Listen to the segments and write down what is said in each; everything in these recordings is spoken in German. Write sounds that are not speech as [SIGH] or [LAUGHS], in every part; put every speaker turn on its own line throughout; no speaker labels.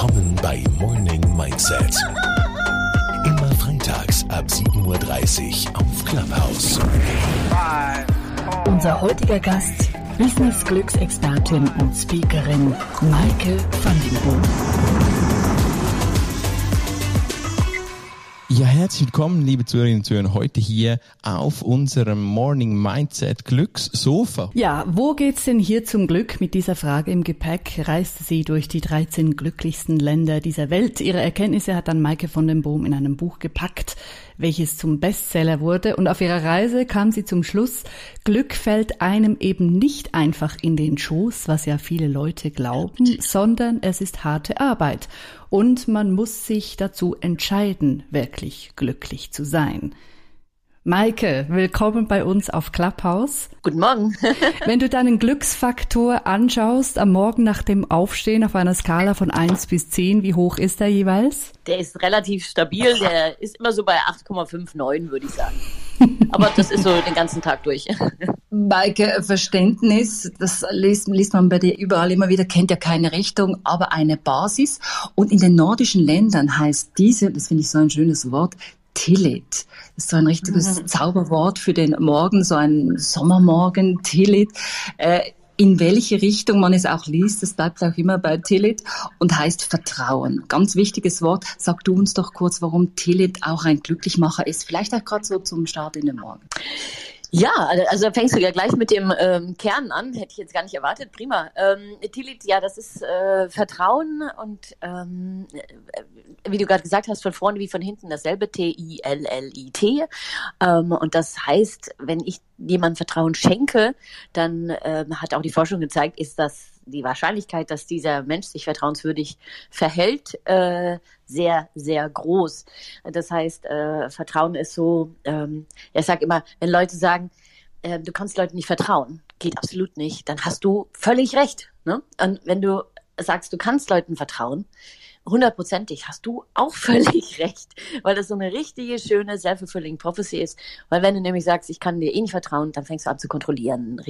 Willkommen bei Morning Mindset. Immer freitags ab 7.30 Uhr auf Clubhouse.
Unser heutiger Gast, Business-Glücksexpertin und Speakerin Maike van den Boom.
Ja, herzlich willkommen, liebe Zuhörerinnen und Zuhörer, heute hier auf unserem Morning Mindset Glückssofa.
Ja, wo geht's denn hier zum Glück? Mit dieser Frage im Gepäck reiste sie durch die 13 glücklichsten Länder dieser Welt. Ihre Erkenntnisse hat dann Maike von den Boom in einem Buch gepackt welches zum Bestseller wurde. Und auf ihrer Reise kam sie zum Schluss, Glück fällt einem eben nicht einfach in den Schoß, was ja viele Leute glauben, sondern es ist harte Arbeit. Und man muss sich dazu entscheiden, wirklich glücklich zu sein. Maike, willkommen bei uns auf Clubhouse.
Guten Morgen. [LAUGHS]
Wenn du deinen Glücksfaktor anschaust am Morgen nach dem Aufstehen auf einer Skala von 1 bis 10, wie hoch ist der jeweils?
Der ist relativ stabil, der [LAUGHS] ist immer so bei 8,59, würde ich sagen. Aber das ist so den ganzen Tag durch. [LAUGHS]
Maike, Verständnis, das liest, liest man bei dir überall immer wieder, kennt ja keine Richtung, aber eine Basis. Und in den nordischen Ländern heißt diese, das finde ich so ein schönes Wort, Tillit. Das ist so ein richtiges mhm. Zauberwort für den Morgen, so ein Sommermorgen, Tillit. Äh, in welche Richtung man es auch liest, das bleibt auch immer bei Tillit und heißt Vertrauen. Ganz wichtiges Wort. Sag du uns doch kurz, warum Tillit auch ein Glücklichmacher ist. Vielleicht auch gerade so zum Start in den Morgen.
Ja, also fängst du ja gleich mit dem ähm, Kern an, hätte ich jetzt gar nicht erwartet. Prima. Ähm, Tilit, ja, das ist äh, Vertrauen und ähm, äh, wie du gerade gesagt hast, von vorne wie von hinten dasselbe T-I-L-L-I-T. Ähm, und das heißt, wenn ich jemandem Vertrauen schenke, dann ähm, hat auch die Forschung gezeigt, ist das die Wahrscheinlichkeit, dass dieser Mensch sich vertrauenswürdig verhält, äh, sehr, sehr groß. Das heißt, äh, Vertrauen ist so, ähm, ich sage immer, wenn Leute sagen, äh, du kannst Leuten nicht vertrauen, geht absolut nicht, dann hast du völlig recht. Ne? Und wenn du sagst, du kannst Leuten vertrauen, hundertprozentig hast du auch [LAUGHS] völlig recht, weil das so eine richtige schöne self-fulfilling prophecy ist. Weil wenn du nämlich sagst, ich kann dir eh nicht vertrauen, dann fängst du an zu kontrollieren,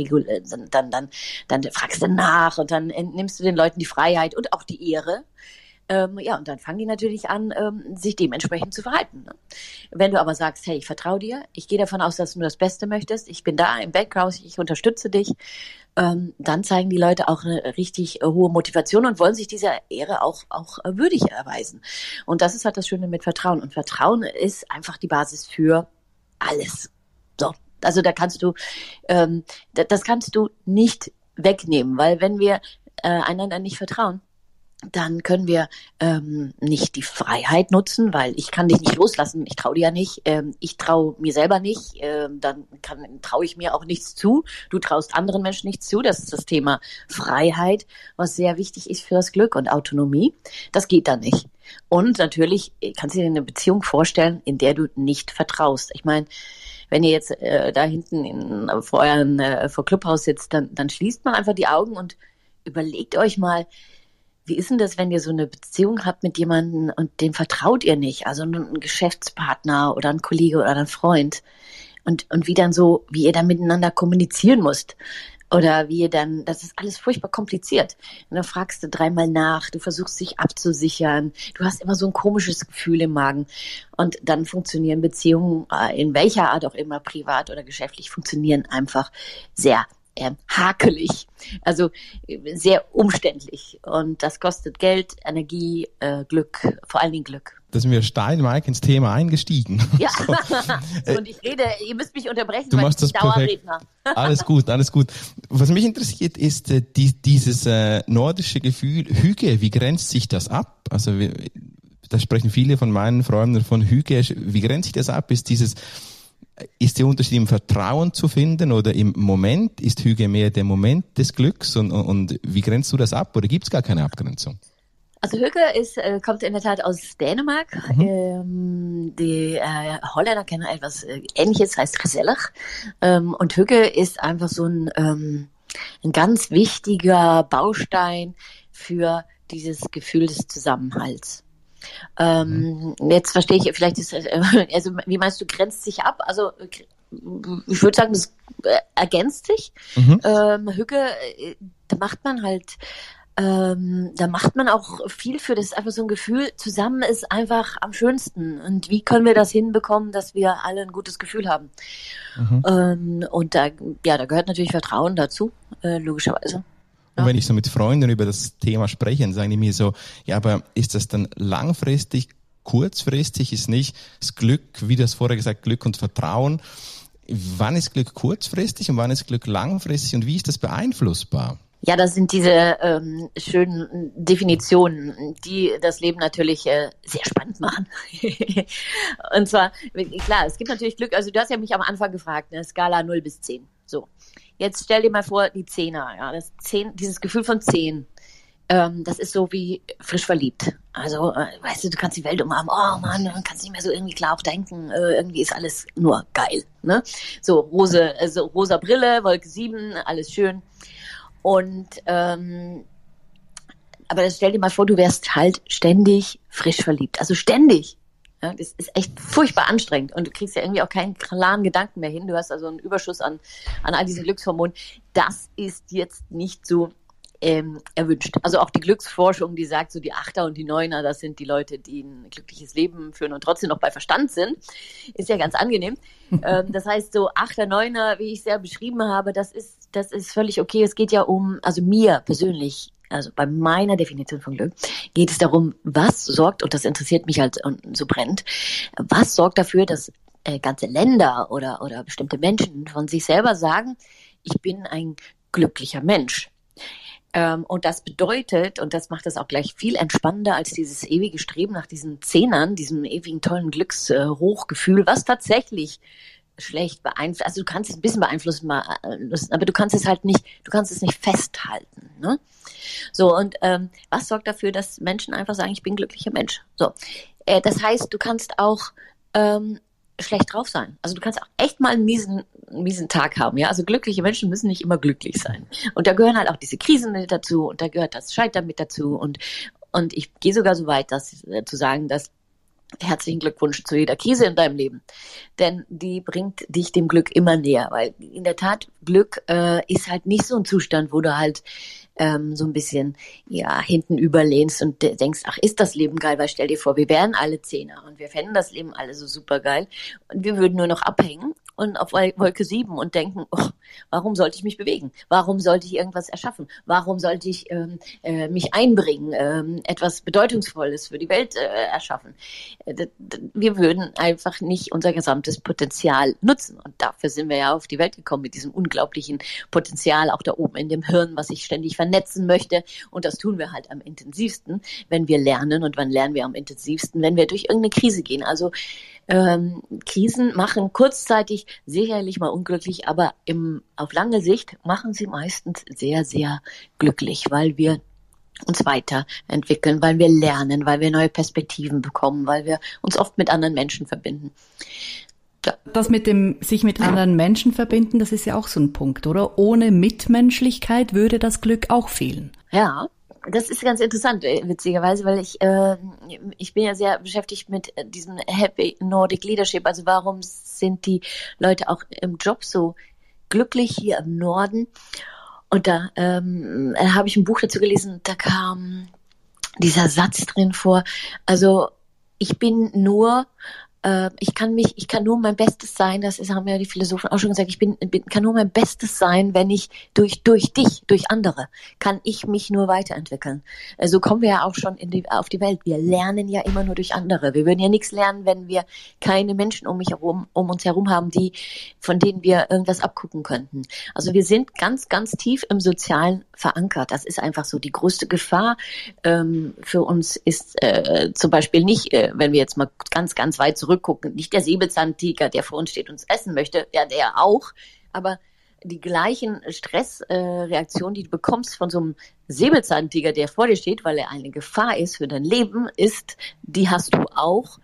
dann, dann, dann, dann fragst du nach und dann nimmst du den Leuten die Freiheit und auch die Ehre. Ähm, ja, und dann fangen die natürlich an, ähm, sich dementsprechend zu verhalten. Ne? Wenn du aber sagst, hey, ich vertraue dir, ich gehe davon aus, dass du das Beste möchtest, ich bin da im Background, ich unterstütze dich, ähm, dann zeigen die Leute auch eine richtig äh, hohe Motivation und wollen sich dieser Ehre auch, auch äh, würdig erweisen. Und das ist halt das Schöne mit Vertrauen. Und Vertrauen ist einfach die Basis für alles. So. Also da kannst du, ähm, das kannst du nicht wegnehmen, weil wenn wir äh, einander nicht vertrauen, dann können wir ähm, nicht die Freiheit nutzen, weil ich kann dich nicht loslassen, ich traue dir ja nicht, ähm, ich traue mir selber nicht, ähm, dann traue ich mir auch nichts zu, du traust anderen Menschen nichts zu, das ist das Thema Freiheit, was sehr wichtig ist für das Glück und Autonomie, das geht dann nicht. Und natürlich kannst du dir eine Beziehung vorstellen, in der du nicht vertraust. Ich meine, wenn ihr jetzt äh, da hinten in, vor euren äh, vor Clubhaus sitzt, dann, dann schließt man einfach die Augen und überlegt euch mal, wie ist denn das, wenn ihr so eine Beziehung habt mit jemandem und dem vertraut ihr nicht? Also ein Geschäftspartner oder ein Kollege oder ein Freund. Und, und wie dann so, wie ihr dann miteinander kommunizieren müsst. Oder wie ihr dann, das ist alles furchtbar kompliziert. Und dann fragst du dreimal nach, du versuchst dich abzusichern, du hast immer so ein komisches Gefühl im Magen. Und dann funktionieren Beziehungen, äh, in welcher Art auch immer, privat oder geschäftlich, funktionieren einfach sehr äh, hakelig, also äh, sehr umständlich. Und das kostet Geld, Energie, äh, Glück, vor allen Dingen Glück.
Da sind wir steilmeik ins Thema eingestiegen. [LAUGHS]
Ja, so. und ich rede, ihr müsst mich unterbrechen,
du weil machst ich das Dauerredner. alles gut, alles gut. Was mich interessiert ist äh, die, dieses äh, nordische Gefühl Hüge, wie grenzt sich das ab? Also wir, da sprechen viele von meinen Freunden von Hüge. Wie grenzt sich das ab? Ist dieses ist der Unterschied im Vertrauen zu finden oder im Moment? Ist Hüge mehr der Moment des Glücks und, und wie grenzt du das ab oder gibt es gar keine Abgrenzung?
Also Hüge ist, äh, kommt in der Tat aus Dänemark. Mhm. Ähm, die äh, Holländer kennen etwas äh, Ähnliches, heißt gesellig. Ähm, und Hüge ist einfach so ein, ähm, ein ganz wichtiger Baustein für dieses Gefühl des Zusammenhalts. Ähm, mhm. Jetzt verstehe ich, vielleicht ist, äh, [LAUGHS] also wie meinst du, grenzt sich ab? Also ich würde sagen, das äh, ergänzt sich. Mhm. Ähm, Hücke, äh, da macht man halt ähm, da macht man auch viel für das einfach so ein Gefühl, zusammen ist einfach am schönsten. Und wie können wir das hinbekommen, dass wir alle ein gutes Gefühl haben? Mhm. Ähm, und da, ja, da gehört natürlich Vertrauen dazu, äh, logischerweise.
Und wenn ich so mit Freunden über das Thema spreche, dann sagen die mir so, ja, aber ist das dann langfristig, kurzfristig, ist nicht das Glück, wie das vorher gesagt, Glück und Vertrauen. Wann ist Glück kurzfristig und wann ist Glück langfristig und wie ist das beeinflussbar?
Ja, das sind diese ähm, schönen Definitionen, die das Leben natürlich äh, sehr spannend machen. [LAUGHS] und zwar, klar, es gibt natürlich Glück, also du hast ja mich am Anfang gefragt, ne, Skala 0 bis 10. So, jetzt stell dir mal vor, die Zehner, ja, das Zehn, dieses Gefühl von 10, ähm, das ist so wie frisch verliebt. Also, äh, weißt du, du kannst die Welt umarmen, oh Mann, man kannst nicht mehr so irgendwie klar auch denken, äh, irgendwie ist alles nur geil. Ne? So, rose, also rosa Brille, Wolke 7, alles schön. Und ähm, aber das stell dir mal vor, du wärst halt ständig frisch verliebt. Also ständig. Ja, das ist echt furchtbar anstrengend und du kriegst ja irgendwie auch keinen klaren Gedanken mehr hin. Du hast also einen Überschuss an, an all diesen Glückshormonen. Das ist jetzt nicht so ähm, erwünscht. Also auch die Glücksforschung, die sagt, so die Achter und die Neuner, das sind die Leute, die ein glückliches Leben führen und trotzdem noch bei Verstand sind, ist ja ganz angenehm. [LAUGHS] ähm, das heißt, so Achter, Neuner, wie ich es ja beschrieben habe, das ist, das ist völlig okay. Es geht ja um, also mir persönlich, also bei meiner Definition von Glück, geht es darum, was sorgt, und das interessiert mich halt so brennt, was sorgt dafür, dass äh, ganze Länder oder, oder bestimmte Menschen von sich selber sagen, ich bin ein glücklicher Mensch. Ähm, und das bedeutet, und das macht es auch gleich viel entspannender als dieses ewige Streben nach diesen Zehnern, diesem ewigen tollen Glückshochgefühl, was tatsächlich schlecht beeinflusst. Also du kannst es ein bisschen beeinflussen, aber du kannst es halt nicht, du kannst es nicht festhalten. Ne? So, und ähm, was sorgt dafür, dass Menschen einfach sagen, ich bin glücklicher Mensch? So. Äh, das heißt, du kannst auch ähm, schlecht drauf sein. Also du kannst auch echt mal einen miesen, miesen Tag haben, ja. Also glückliche Menschen müssen nicht immer glücklich sein. Und da gehören halt auch diese Krisen mit dazu und da gehört das Scheitern mit dazu und und ich gehe sogar so weit, dass äh, zu sagen, dass herzlichen Glückwunsch zu jeder Krise in deinem Leben. Denn die bringt dich dem Glück immer näher. Weil in der Tat, Glück äh, ist halt nicht so ein Zustand, wo du halt ähm, so ein bisschen ja hinten überlehnst und denkst, ach, ist das Leben geil, weil stell dir vor, wir wären alle Zehner und wir fänden das Leben alle so super geil und wir würden nur noch abhängen und auf Wolke 7 und denken, oh, warum sollte ich mich bewegen? Warum sollte ich irgendwas erschaffen? Warum sollte ich ähm, äh, mich einbringen, ähm, etwas Bedeutungsvolles für die Welt äh, erschaffen? Äh, wir würden einfach nicht unser gesamtes Potenzial nutzen. Und dafür sind wir ja auf die Welt gekommen mit diesem unglaublichen Potenzial, auch da oben in dem Hirn, was sich ständig vernetzen möchte. Und das tun wir halt am intensivsten, wenn wir lernen. Und wann lernen wir am intensivsten? Wenn wir durch irgendeine Krise gehen. Also ähm, Krisen machen kurzzeitig sicherlich mal unglücklich, aber im, auf lange Sicht machen sie meistens sehr, sehr glücklich, weil wir uns weiterentwickeln, weil wir lernen, weil wir neue Perspektiven bekommen, weil wir uns oft mit anderen Menschen verbinden.
Ja. Das mit dem sich mit anderen Menschen verbinden, das ist ja auch so ein Punkt, oder? Ohne Mitmenschlichkeit würde das Glück auch fehlen.
Ja, das ist ganz interessant, äh, witzigerweise, weil ich, äh, ich bin ja sehr beschäftigt mit äh, diesem Happy Nordic Leadership. Also warum sind die Leute auch im Job so glücklich hier im Norden? Und da ähm, habe ich ein Buch dazu gelesen, da kam dieser Satz drin vor. Also ich bin nur äh, ich kann mich, ich kann nur mein Bestes sein, das ist, haben ja die Philosophen auch schon gesagt, ich bin, bin, kann nur mein Bestes sein, wenn ich durch, durch dich, durch andere, kann ich mich nur weiterentwickeln. So also kommen wir ja auch schon in die, auf die Welt. Wir lernen ja immer nur durch andere. Wir würden ja nichts lernen, wenn wir keine Menschen um mich herum, um uns herum haben, die, von denen wir irgendwas abgucken könnten. Also wir sind ganz, ganz tief im Sozialen verankert. Das ist einfach so. Die größte Gefahr ähm, für uns ist äh, zum Beispiel nicht, äh, wenn wir jetzt mal ganz, ganz weit zurück zurückgucken. Nicht der Säbelzahntiger, der vor uns steht und uns essen möchte, ja, der auch, aber die gleichen Stressreaktionen, äh, die du bekommst von so einem Säbelzahntiger, der vor dir steht, weil er eine Gefahr ist für dein Leben, ist, die hast du auch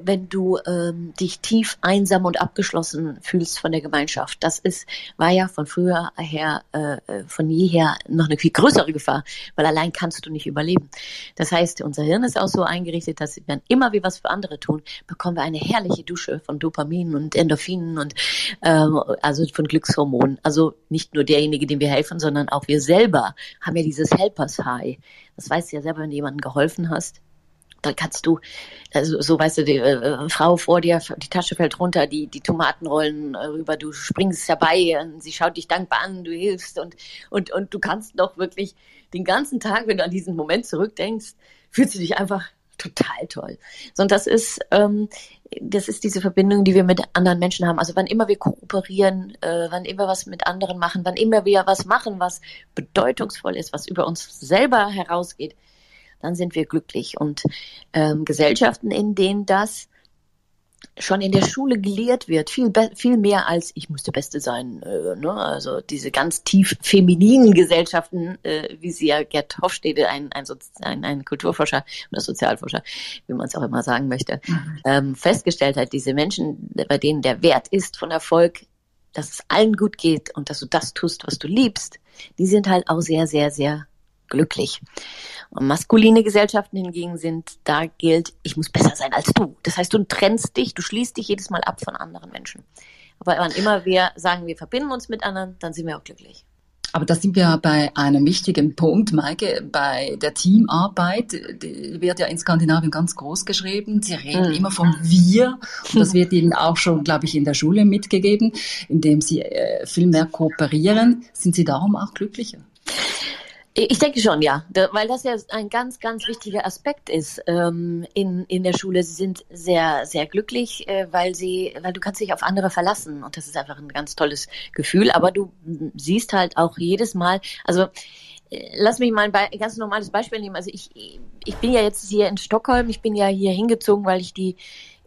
wenn du ähm, dich tief einsam und abgeschlossen fühlst von der Gemeinschaft. Das ist, war ja von früher her, äh, von jeher noch eine viel größere Gefahr, weil allein kannst du nicht überleben. Das heißt, unser Hirn ist auch so eingerichtet, dass wenn immer wir was für andere tun, bekommen wir eine herrliche Dusche von Dopamin und Endorphinen und ähm, also von Glückshormonen. Also nicht nur derjenige, dem wir helfen, sondern auch wir selber haben ja dieses Helpers High. Das weißt du ja selber, wenn du jemandem geholfen hast dann kannst du, also so weißt du, die äh, Frau vor dir, die Tasche fällt runter, die, die Tomaten rollen äh, rüber, du springst dabei, und sie schaut dich dankbar an, du hilfst und, und, und du kannst doch wirklich den ganzen Tag, wenn du an diesen Moment zurückdenkst, fühlst du dich einfach total toll. So, und das ist, ähm, das ist diese Verbindung, die wir mit anderen Menschen haben. Also wann immer wir kooperieren, äh, wann immer was mit anderen machen, wann immer wir was machen, was bedeutungsvoll ist, was über uns selber herausgeht, dann sind wir glücklich. Und ähm, Gesellschaften, in denen das schon in der Schule gelehrt wird, viel, viel mehr als ich muss der Beste sein. Äh, ne? Also diese ganz tief femininen Gesellschaften, äh, wie sie ja Gerd Hofstede, ein, ein, ein, ein Kulturforscher oder Sozialforscher, wie man es auch immer sagen möchte, mhm. ähm, festgestellt hat, diese Menschen, bei denen der Wert ist von Erfolg, dass es allen gut geht und dass du das tust, was du liebst, die sind halt auch sehr, sehr, sehr glücklich. Und maskuline Gesellschaften hingegen sind, da gilt, ich muss besser sein als du. Das heißt, du trennst dich, du schließt dich jedes Mal ab von anderen Menschen. Aber wann immer wir sagen, wir verbinden uns mit anderen, dann sind wir auch glücklich.
Aber da sind wir bei einem wichtigen Punkt, Maike, bei der Teamarbeit, die wird ja in Skandinavien ganz groß geschrieben. Sie reden mhm. immer vom Wir. Und das wird Ihnen auch schon, glaube ich, in der Schule mitgegeben, indem Sie äh, viel mehr kooperieren. Sind Sie darum auch glücklicher?
Ich denke schon, ja, weil das ja ein ganz, ganz wichtiger Aspekt ist ähm, in, in der Schule. Sie sind sehr, sehr glücklich, äh, weil sie, weil du kannst dich auf andere verlassen und das ist einfach ein ganz tolles Gefühl. Aber du siehst halt auch jedes Mal, also äh, lass mich mal ein ganz normales Beispiel nehmen. Also ich, ich bin ja jetzt hier in Stockholm, ich bin ja hier hingezogen, weil ich die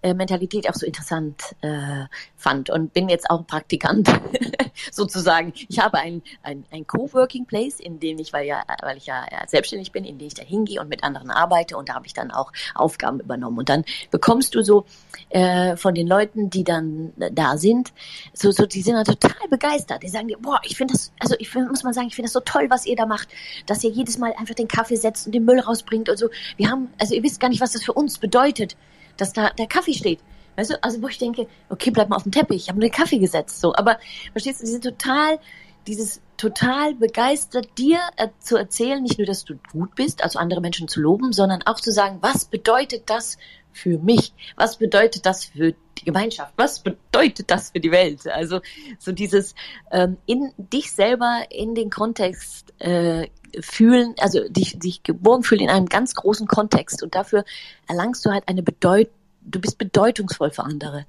äh, Mentalität auch so interessant äh, fand und bin jetzt auch Praktikant [LAUGHS] sozusagen. Ich habe ein, ein, ein Coworking Place, in dem ich, weil ja, weil ich ja selbstständig bin, in dem ich da hingehe und mit anderen arbeite und da habe ich dann auch Aufgaben übernommen. Und dann bekommst du so äh, von den Leuten, die dann da sind, so, so die sind dann total begeistert. Die sagen dir, boah, ich finde das, also ich find, muss mal sagen, ich finde das so toll, was ihr da macht, dass ihr jedes Mal einfach den Kaffee setzt und den Müll rausbringt und so. Wir haben, also ihr wisst gar nicht, was das für uns bedeutet dass da der Kaffee steht. Weißt du, also wo ich denke, okay, bleib mal auf dem Teppich, ich habe nur den Kaffee gesetzt, so. Aber verstehst du, die sind total, dieses total begeistert, dir äh, zu erzählen, nicht nur, dass du gut bist, also andere Menschen zu loben, sondern auch zu sagen, was bedeutet das für mich? Was bedeutet das für die Gemeinschaft? Was bedeutet das für die Welt? Also so dieses ähm, in dich selber in den Kontext äh, fühlen, also dich, dich geborgen fühlen in einem ganz großen Kontext und dafür erlangst du halt eine Bedeutung, du bist bedeutungsvoll für andere.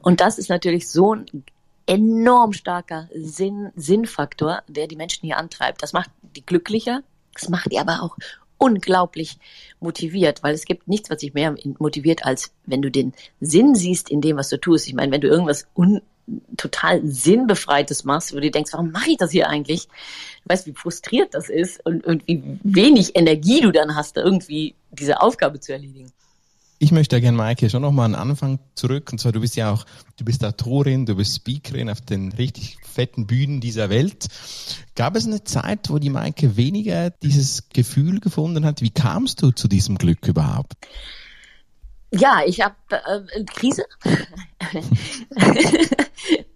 Und das ist natürlich so ein enorm starker Sinn, Sinnfaktor, der die Menschen hier antreibt. Das macht die glücklicher, das macht die aber auch unglaublich motiviert, weil es gibt nichts, was dich mehr motiviert, als wenn du den Sinn siehst in dem, was du tust. Ich meine, wenn du irgendwas un total sinnbefreites machst, wo du denkst, warum mache ich das hier eigentlich? Du weißt, wie frustriert das ist und, und wie wenig Energie du dann hast, irgendwie diese Aufgabe zu erledigen.
Ich möchte gerne, Maike, schon nochmal an Anfang zurück. Und zwar, du bist ja auch, du bist Autorin, du bist Speakerin auf den richtig fetten Bühnen dieser Welt. Gab es eine Zeit, wo die Maike weniger dieses Gefühl gefunden hat? Wie kamst du zu diesem Glück überhaupt?
Ja, ich habe äh, Krise. [LAUGHS]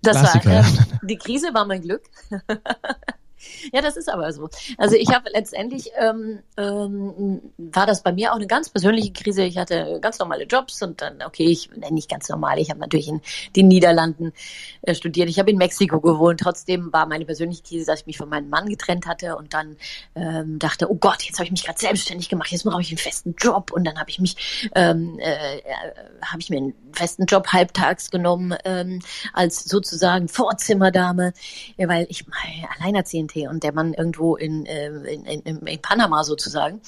das
Klassiker.
war, äh, die Krise war mein Glück. Ja, das ist aber so. Also ich habe letztendlich ähm, ähm, war das bei mir auch eine ganz persönliche Krise. Ich hatte ganz normale Jobs und dann, okay, ich nenne nicht ganz normal. Ich habe natürlich in den Niederlanden äh, studiert. Ich habe in Mexiko gewohnt. Trotzdem war meine persönliche Krise, dass ich mich von meinem Mann getrennt hatte und dann ähm, dachte, oh Gott, jetzt habe ich mich gerade selbstständig gemacht. Jetzt brauche ich einen festen Job und dann habe ich mich ähm, äh, habe ich mir einen festen Job halbtags genommen ähm, als sozusagen Vorzimmerdame, weil ich mal alleinerziehend TNT und der Mann irgendwo in, äh, in, in, in Panama sozusagen.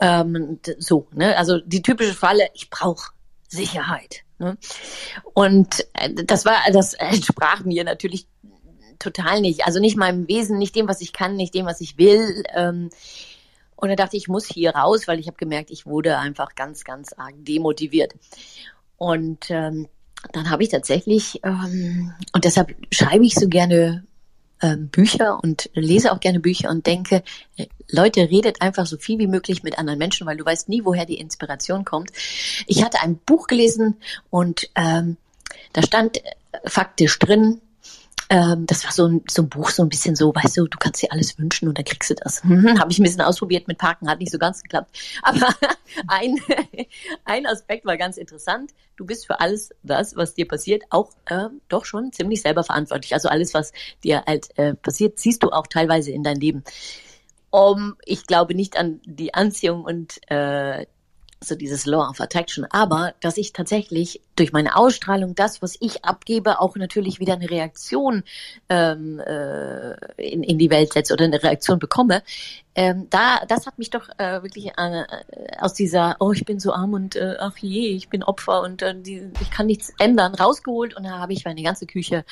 Ähm, so, ne? Also die typische Falle, ich brauche Sicherheit. Ne? Und äh, das war, das [LAUGHS] entsprach mir natürlich total nicht. Also nicht meinem Wesen, nicht dem, was ich kann, nicht dem, was ich will. Ähm, und da dachte ich, ich muss hier raus, weil ich habe gemerkt, ich wurde einfach ganz, ganz arg demotiviert. Und ähm, dann habe ich tatsächlich, ähm, und deshalb schreibe ich so gerne ähm, Bücher und lese auch gerne Bücher und denke, äh, Leute, redet einfach so viel wie möglich mit anderen Menschen, weil du weißt nie, woher die Inspiration kommt. Ich hatte ein Buch gelesen und ähm, da stand äh, faktisch drin, ähm, das war so ein, so ein Buch, so ein bisschen so, weißt du, du kannst dir alles wünschen und dann kriegst du das. Mhm, [LAUGHS] Habe ich ein bisschen ausprobiert mit Parken, hat nicht so ganz geklappt. Aber [LAUGHS] ein, [LAUGHS] ein Aspekt war ganz interessant. Du bist für alles das, was dir passiert, auch äh, doch schon ziemlich selber verantwortlich. Also alles, was dir halt äh, passiert, siehst du auch teilweise in dein Leben. Um, ich glaube nicht an die Anziehung und äh, so dieses Law of Attraction, aber dass ich tatsächlich durch meine Ausstrahlung das, was ich abgebe, auch natürlich wieder eine Reaktion ähm, äh, in, in die Welt setze oder eine Reaktion bekomme. Ähm, da, das hat mich doch äh, wirklich äh, aus dieser, oh, ich bin so arm und äh, ach je, ich bin Opfer und äh, die, ich kann nichts ändern, rausgeholt und da habe ich meine ganze Küche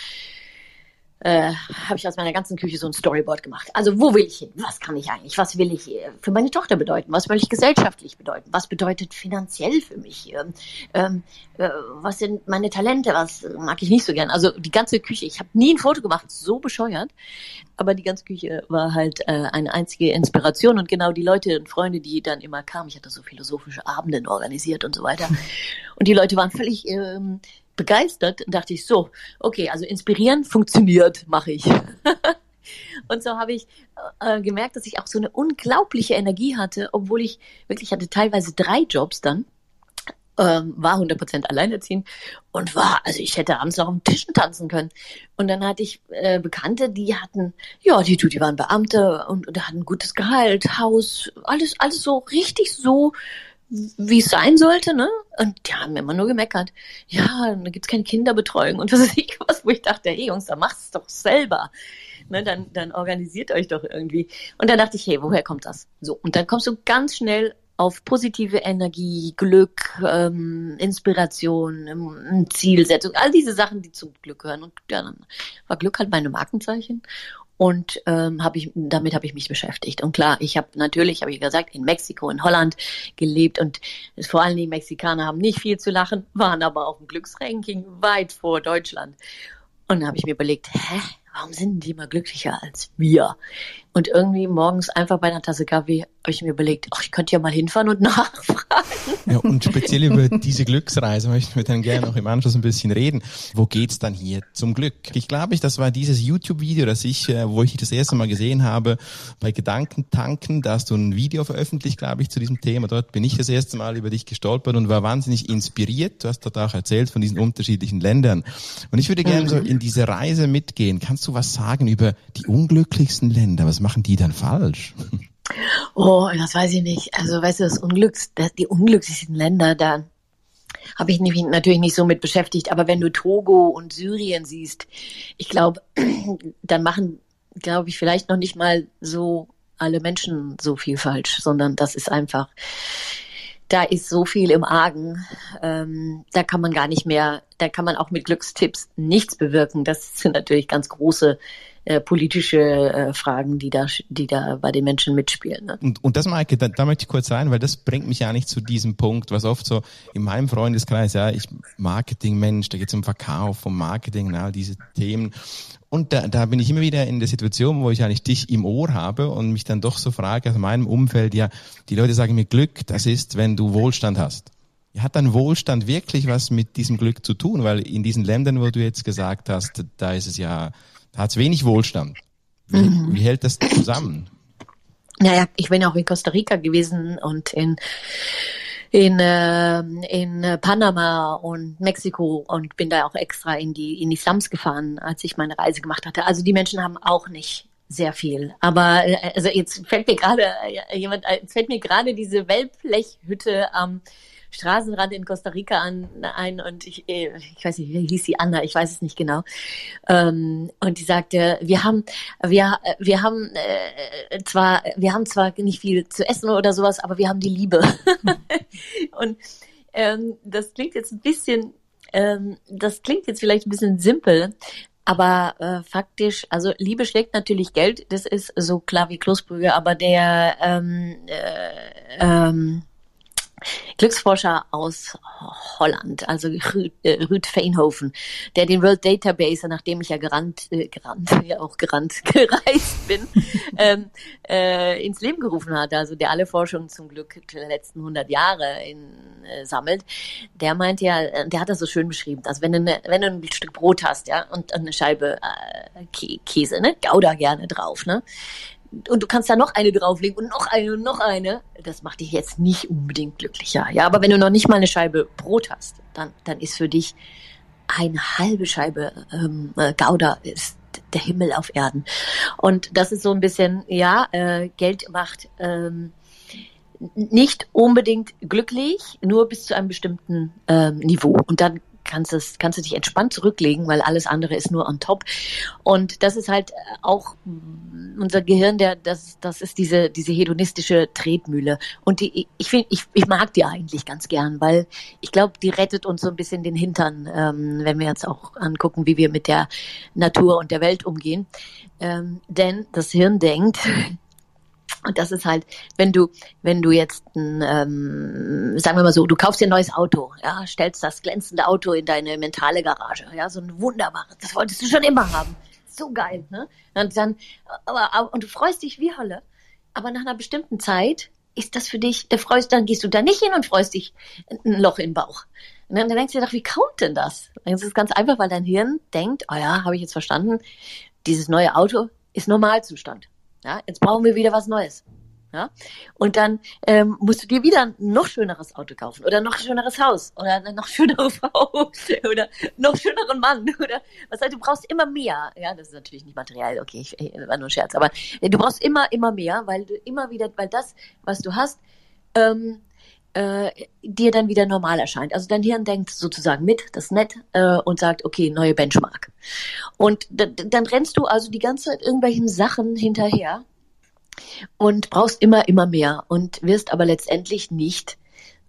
äh, habe ich aus meiner ganzen Küche so ein Storyboard gemacht. Also wo will ich hin? Was kann ich eigentlich? Was will ich äh, für meine Tochter bedeuten? Was will ich gesellschaftlich bedeuten? Was bedeutet finanziell für mich? Ähm, ähm, äh, was sind meine Talente? Was mag ich nicht so gern? Also die ganze Küche. Ich habe nie ein Foto gemacht, so bescheuert. Aber die ganze Küche war halt äh, eine einzige Inspiration und genau die Leute und Freunde, die dann immer kamen. Ich hatte so philosophische Abenden organisiert und so weiter. [LAUGHS] Und die Leute waren völlig ähm, begeistert, dachte ich so, okay, also inspirieren funktioniert, mache ich. [LAUGHS] Und so habe ich äh, gemerkt, dass ich auch so eine unglaubliche Energie hatte, obwohl ich wirklich hatte teilweise drei Jobs dann, ähm, war 100% alleinerziehend und war, also ich hätte abends noch am Tischen tanzen können. Und dann hatte ich äh, Bekannte, die hatten, ja, die, die waren Beamte und, und hatten gutes Gehalt, Haus, alles, alles so richtig so wie es sein sollte, ne? Und die haben immer nur gemeckert. Ja, da gibt's keine Kinderbetreuung und was weiß ich was, wo ich dachte, hey Jungs, da macht's doch selber. Ne, dann, dann organisiert euch doch irgendwie. Und dann dachte ich, hey, woher kommt das? So, und dann kommst du ganz schnell auf positive Energie, Glück, ähm, Inspiration, ähm, Zielsetzung, all diese Sachen, die zum Glück gehören. Und ja, dann war Glück halt meine Markenzeichen. Und ähm, hab ich, damit habe ich mich beschäftigt. Und klar, ich habe natürlich, habe ich gesagt, in Mexiko, in Holland gelebt und vor allem die Mexikaner haben nicht viel zu lachen, waren aber auf dem Glücksranking weit vor Deutschland. Und dann habe ich mir überlegt, hä, warum sind die mal glücklicher als wir? Und irgendwie morgens einfach bei einer Tasse Kaffee habe ich mir überlegt, ach, ich könnte ja mal hinfahren und [LAUGHS] nachfragen.
Ja, und speziell über diese Glücksreise möchten wir dann gerne noch im Anschluss ein bisschen reden. Wo geht's dann hier zum Glück? Ich glaube, das war dieses YouTube-Video, das ich, äh, wo ich das erste Mal gesehen habe, bei Gedankentanken. Da hast du ein Video veröffentlicht, glaube ich, zu diesem Thema. Dort bin ich das erste Mal über dich gestolpert und war wahnsinnig inspiriert. Du hast dort auch erzählt von diesen unterschiedlichen Ländern. Und ich würde gerne so mhm. in diese Reise mitgehen. Kannst du was sagen über die unglücklichsten Länder? Was machen die dann falsch?
Oh, das weiß ich nicht. Also, weißt du, das Unglücks, das, die unglücklichsten Länder, da habe ich mich natürlich nicht so mit beschäftigt. Aber wenn du Togo und Syrien siehst, ich glaube, [CLEARS THROAT] dann machen, glaube ich, vielleicht noch nicht mal so alle Menschen so viel falsch, sondern das ist einfach, da ist so viel im Argen. Ähm, da kann man gar nicht mehr, da kann man auch mit Glückstipps nichts bewirken. Das sind natürlich ganz große äh, politische äh, Fragen, die da, die da bei den Menschen mitspielen. Ne?
Und, und das, Maike, da, da möchte ich kurz rein, weil das bringt mich ja nicht zu diesem Punkt, was oft so in meinem Freundeskreis, ja, ich Marketing-Mensch, da geht es um Verkauf, um Marketing, und all diese Themen. Und da, da bin ich immer wieder in der Situation, wo ich eigentlich dich im Ohr habe und mich dann doch so frage, aus meinem Umfeld, ja, die Leute sagen mir, Glück, das ist, wenn du Wohlstand hast. Hat dann Wohlstand wirklich was mit diesem Glück zu tun? Weil in diesen Ländern, wo du jetzt gesagt hast, da ist es ja da hat es wenig Wohlstand. Wie, mhm. wie hält das zusammen?
Naja, ich bin auch in Costa Rica gewesen und in in, äh, in Panama und Mexiko und bin da auch extra in die in die Slums gefahren, als ich meine Reise gemacht hatte. Also die Menschen haben auch nicht sehr viel. Aber äh, also jetzt fällt mir gerade äh, jemand, äh, fällt mir gerade diese Wellblechhütte am Straßenrand in Costa Rica an, ein und ich, äh, ich weiß nicht, wie hieß sie Anna, ich weiß es nicht genau. Ähm, und die sagte, wir haben, wir, wir haben äh, zwar, wir haben zwar nicht viel zu essen oder sowas, aber wir haben die Liebe. [LAUGHS] und ähm, das klingt jetzt ein bisschen, ähm, das klingt jetzt vielleicht ein bisschen simpel, aber äh, faktisch, also Liebe schlägt natürlich Geld, das ist so klar wie Kloßbrühe, aber der ähm, äh, ähm, Glücksforscher aus Holland, also Ruud, äh, Ruud Veenhoven, der den World Database, nachdem ich ja gerannt, äh, gerannt, [LAUGHS] ja auch gerannt, [LAUGHS] gereist bin, [LAUGHS] ähm, äh, ins Leben gerufen hat, also der alle Forschungen zum Glück der letzten 100 Jahre in, äh, sammelt, der meint ja, äh, der hat das so schön beschrieben, also wenn du, ne, wenn du ein Stück Brot hast, ja, und eine Scheibe äh, Käse, ne, Gouda gerne drauf, ne, und du kannst da noch eine drauflegen und noch eine und noch eine. Das macht dich jetzt nicht unbedingt glücklicher. Ja, aber wenn du noch nicht mal eine Scheibe Brot hast, dann, dann ist für dich eine halbe Scheibe ähm, äh, Gouda ist der Himmel auf Erden. Und das ist so ein bisschen, ja, äh, Geld macht ähm, nicht unbedingt glücklich, nur bis zu einem bestimmten ähm, Niveau. Und dann kannst, es, kannst du dich entspannt zurücklegen, weil alles andere ist nur on top. Und das ist halt auch unser Gehirn, der, das, das ist diese, diese hedonistische Tretmühle. Und die, ich finde, ich, ich mag die eigentlich ganz gern, weil ich glaube, die rettet uns so ein bisschen den Hintern, ähm, wenn wir jetzt auch angucken, wie wir mit der Natur und der Welt umgehen. Ähm, denn das Hirn denkt, und das ist halt, wenn du, wenn du jetzt, ähm, sagen wir mal so, du kaufst dir ein neues Auto, ja, stellst das glänzende Auto in deine mentale Garage, ja, so ein wunderbares, das wolltest du schon immer haben, so geil, ne? Und dann, aber, und du freust dich wie Hölle, aber nach einer bestimmten Zeit ist das für dich, da freust, dann gehst du da nicht hin und freust dich ein Loch im Bauch. Und dann denkst du dir doch, wie kommt denn das? Das ist ganz einfach, weil dein Hirn denkt, oh ja, habe ich jetzt verstanden, dieses neue Auto ist Normalzustand. Ja, jetzt brauchen wir wieder was Neues. Ja? Und dann ähm, musst du dir wieder ein noch schöneres Auto kaufen oder noch schöneres Haus oder eine noch schönere [LAUGHS] Frau oder noch schöneren Mann oder was heißt, du brauchst immer mehr. Ja, das ist natürlich nicht materiell, okay, ich, ich, war nur ein Scherz, aber du brauchst immer, immer mehr, weil du immer wieder, weil das, was du hast, ähm, äh, dir dann wieder normal erscheint. Also dein Hirn denkt sozusagen mit, das ist nett, äh, und sagt, okay, neue Benchmark. Und dann rennst du also die ganze Zeit irgendwelchen Sachen hinterher und brauchst immer, immer mehr und wirst aber letztendlich nicht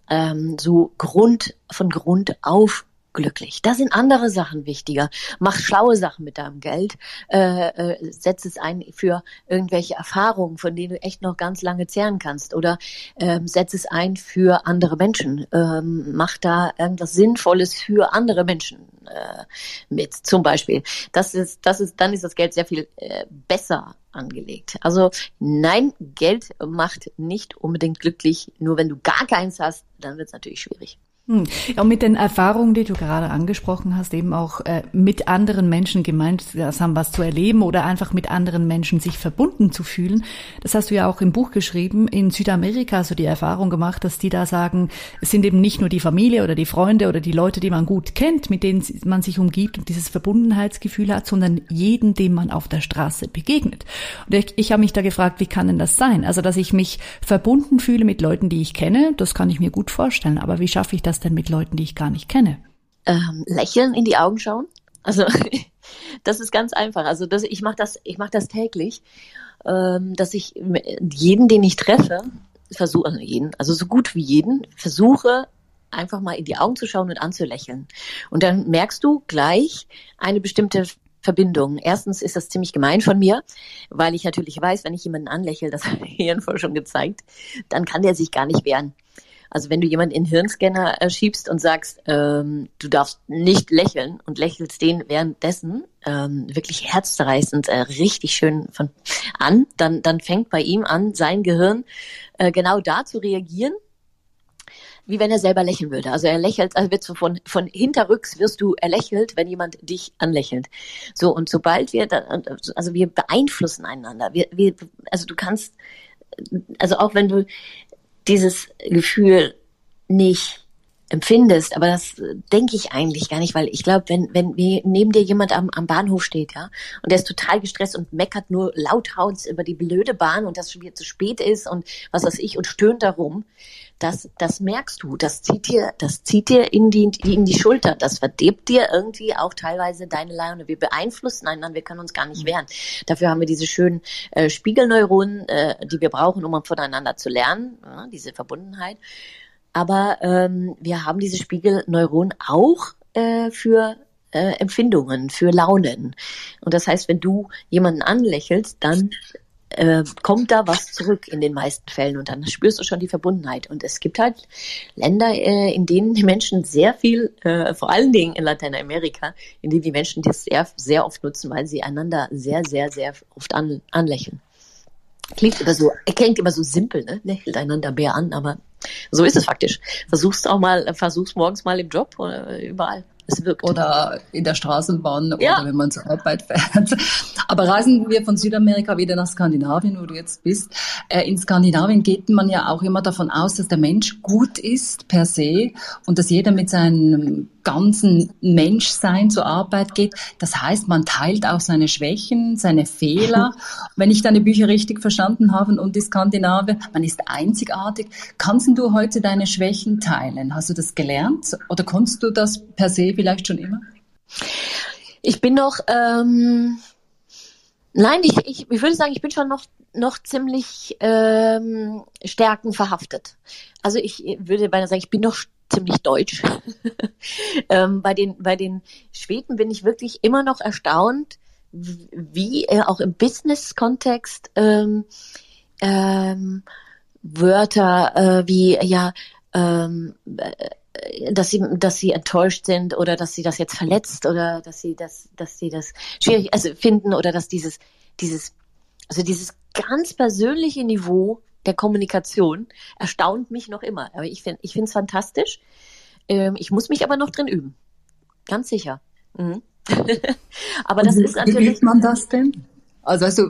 ähm, so Grund von Grund auf glücklich. Da sind andere Sachen wichtiger. Mach schlaue Sachen mit deinem Geld. Äh, äh, setz es ein für irgendwelche Erfahrungen, von denen du echt noch ganz lange zehren kannst. Oder ähm, setz es ein für andere Menschen. Ähm, mach da irgendwas Sinnvolles für andere Menschen äh, mit. Zum Beispiel. Das ist, das ist, dann ist das Geld sehr viel äh, besser angelegt. Also nein, Geld macht nicht unbedingt glücklich. Nur wenn du gar keins hast, dann wird es natürlich schwierig.
Hm. Ja, und mit den Erfahrungen, die du gerade angesprochen hast, eben auch äh, mit anderen Menschen haben was zu erleben oder einfach mit anderen Menschen sich verbunden zu fühlen. Das hast du ja auch im Buch geschrieben. In Südamerika hast du die Erfahrung gemacht, dass die da sagen, es sind eben nicht nur die Familie oder die Freunde oder die Leute, die man gut kennt, mit denen man sich umgibt und dieses Verbundenheitsgefühl hat, sondern jeden, dem man auf der Straße begegnet. Und ich, ich habe mich da gefragt, wie kann denn das sein? Also, dass ich mich verbunden fühle mit Leuten, die ich kenne, das kann ich mir gut vorstellen. Aber wie schaffe ich das denn mit Leuten, die ich gar nicht kenne?
Ähm, lächeln, in die Augen schauen. Also [LAUGHS] das ist ganz einfach. Also das, ich mache das, ich mache das täglich, ähm, dass ich jeden, den ich treffe, versuche, also jeden, also so gut wie jeden, versuche einfach mal in die Augen zu schauen und anzulächeln. Und dann merkst du gleich eine bestimmte Verbindung. Erstens ist das ziemlich gemein von mir, weil ich natürlich weiß, wenn ich jemanden anlächle, das hat Hirnforschung [LAUGHS] gezeigt, dann kann der sich gar nicht wehren. Also wenn du jemanden in Hirnscanner äh, schiebst und sagst, ähm, du darfst nicht lächeln und lächelst den währenddessen ähm, wirklich herzzerreißend äh, richtig schön von an, dann, dann fängt bei ihm an, sein Gehirn äh, genau da zu reagieren, wie wenn er selber lächeln würde. Also er lächelt, also wird so von, von hinterrücks wirst du erlächelt, wenn jemand dich anlächelt. So, und sobald wir, da, also wir beeinflussen einander. Wir, wir, also du kannst, also auch wenn du dieses Gefühl nicht empfindest, aber das denke ich eigentlich gar nicht, weil ich glaube, wenn, wenn neben dir jemand am, am Bahnhof steht, ja, und der ist total gestresst und meckert nur lauthauts über die blöde Bahn und dass schon wieder zu spät ist und was weiß ich und stöhnt darum, das, das merkst du, das zieht dir, das zieht dir in die, in die Schulter, das verdirbt dir irgendwie auch teilweise deine Laune. Wir beeinflussen einander, wir können uns gar nicht wehren. Dafür haben wir diese schönen äh, Spiegelneuronen, äh, die wir brauchen, um voneinander zu lernen, ja, diese Verbundenheit. Aber ähm, wir haben diese Spiegelneuronen auch äh, für äh, Empfindungen, für Launen. Und das heißt, wenn du jemanden anlächelst, dann äh, kommt da was zurück in den meisten Fällen und dann spürst du schon die Verbundenheit. Und es gibt halt Länder, äh, in denen die Menschen sehr viel, äh, vor allen Dingen in Lateinamerika, in denen die Menschen das sehr, sehr oft nutzen, weil sie einander sehr, sehr, sehr oft an, anlächeln. Klingt immer so, klingt immer so simpel, ne? Lächelt einander mehr an, aber so ist es faktisch. Versuch's auch mal, versuch's morgens mal im Job oder überall
es wirkt. Oder in der Straßenbahn ja. oder wenn man zur Arbeit fährt. Aber reisen wir von Südamerika wieder nach Skandinavien, wo du jetzt bist. Äh, in Skandinavien geht man ja auch immer davon aus, dass der Mensch gut ist per se und dass jeder mit seinem ganzen Menschsein zur Arbeit geht. Das heißt, man teilt auch seine Schwächen, seine Fehler. [LAUGHS] Wenn ich deine Bücher richtig verstanden habe und die Skandinavier, man ist einzigartig. Kannst du heute deine Schwächen teilen? Hast du das gelernt oder konntest du das per se vielleicht schon immer?
Ich bin noch, ähm, nein, ich, ich, ich würde sagen, ich bin schon noch noch ziemlich ähm, stärkenverhaftet. Also ich würde beinahe sagen, ich bin noch ziemlich deutsch. [LAUGHS] ähm, bei, den, bei den Schweden bin ich wirklich immer noch erstaunt, wie äh, auch im Business-Kontext ähm, ähm, Wörter äh, wie ja ähm, äh, dass sie dass sie enttäuscht sind oder dass sie das jetzt verletzt oder dass sie das dass sie das schwierig also finden oder dass dieses dieses also dieses ganz persönliche Niveau der Kommunikation erstaunt mich noch immer. Aber ich finde ich finde es fantastisch. Ähm, ich muss mich aber noch drin üben. Ganz sicher. Mhm. [LAUGHS]
aber das ist natürlich. Wie übt man das denn? Also, also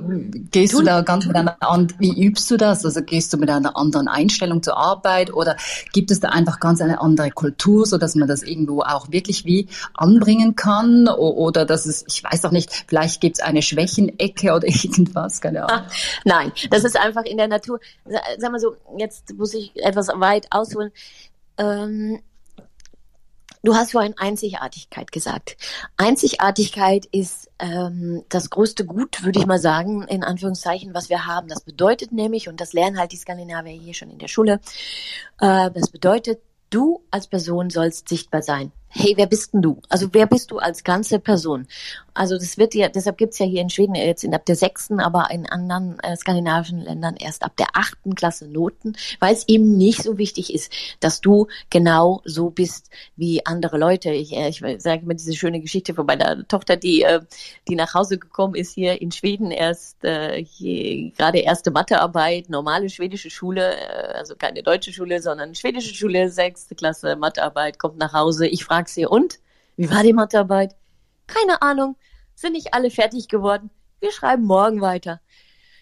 gehst du da ganz mit einer anderen, wie übst du das? Also gehst du mit einer anderen Einstellung zur Arbeit oder gibt es da einfach ganz eine andere Kultur, so dass man das irgendwo auch wirklich wie anbringen kann? Oder dass es, ich weiß auch nicht, vielleicht gibt es eine Schwächenecke oder [LAUGHS] irgendwas, keine Ahnung.
Ah, nein, das ist einfach in der Natur. Sag mal so, jetzt muss ich etwas weit ausholen. Ähm, Du hast vorhin Einzigartigkeit gesagt. Einzigartigkeit ist ähm, das größte Gut, würde ich mal sagen, in Anführungszeichen, was wir haben. Das bedeutet nämlich, und das lernen halt die Skandinavier hier schon in der Schule, äh, das bedeutet, du als Person sollst sichtbar sein hey, wer bist denn du? Also wer bist du als ganze Person? Also das wird ja, deshalb gibt's ja hier in Schweden jetzt in ab der sechsten, aber in anderen äh, skandinavischen Ländern erst ab der achten Klasse Noten, weil es eben nicht so wichtig ist, dass du genau so bist wie andere Leute. Ich, äh, ich sage immer diese schöne Geschichte von meiner Tochter, die, äh, die nach Hause gekommen ist hier in Schweden erst äh, gerade erste Mathearbeit, normale schwedische Schule, äh, also keine deutsche Schule, sondern schwedische Schule, sechste Klasse Mathearbeit, kommt nach Hause. Ich frage sie, und? Wie war die Mathearbeit? Keine Ahnung. Sind nicht alle fertig geworden? Wir schreiben morgen weiter.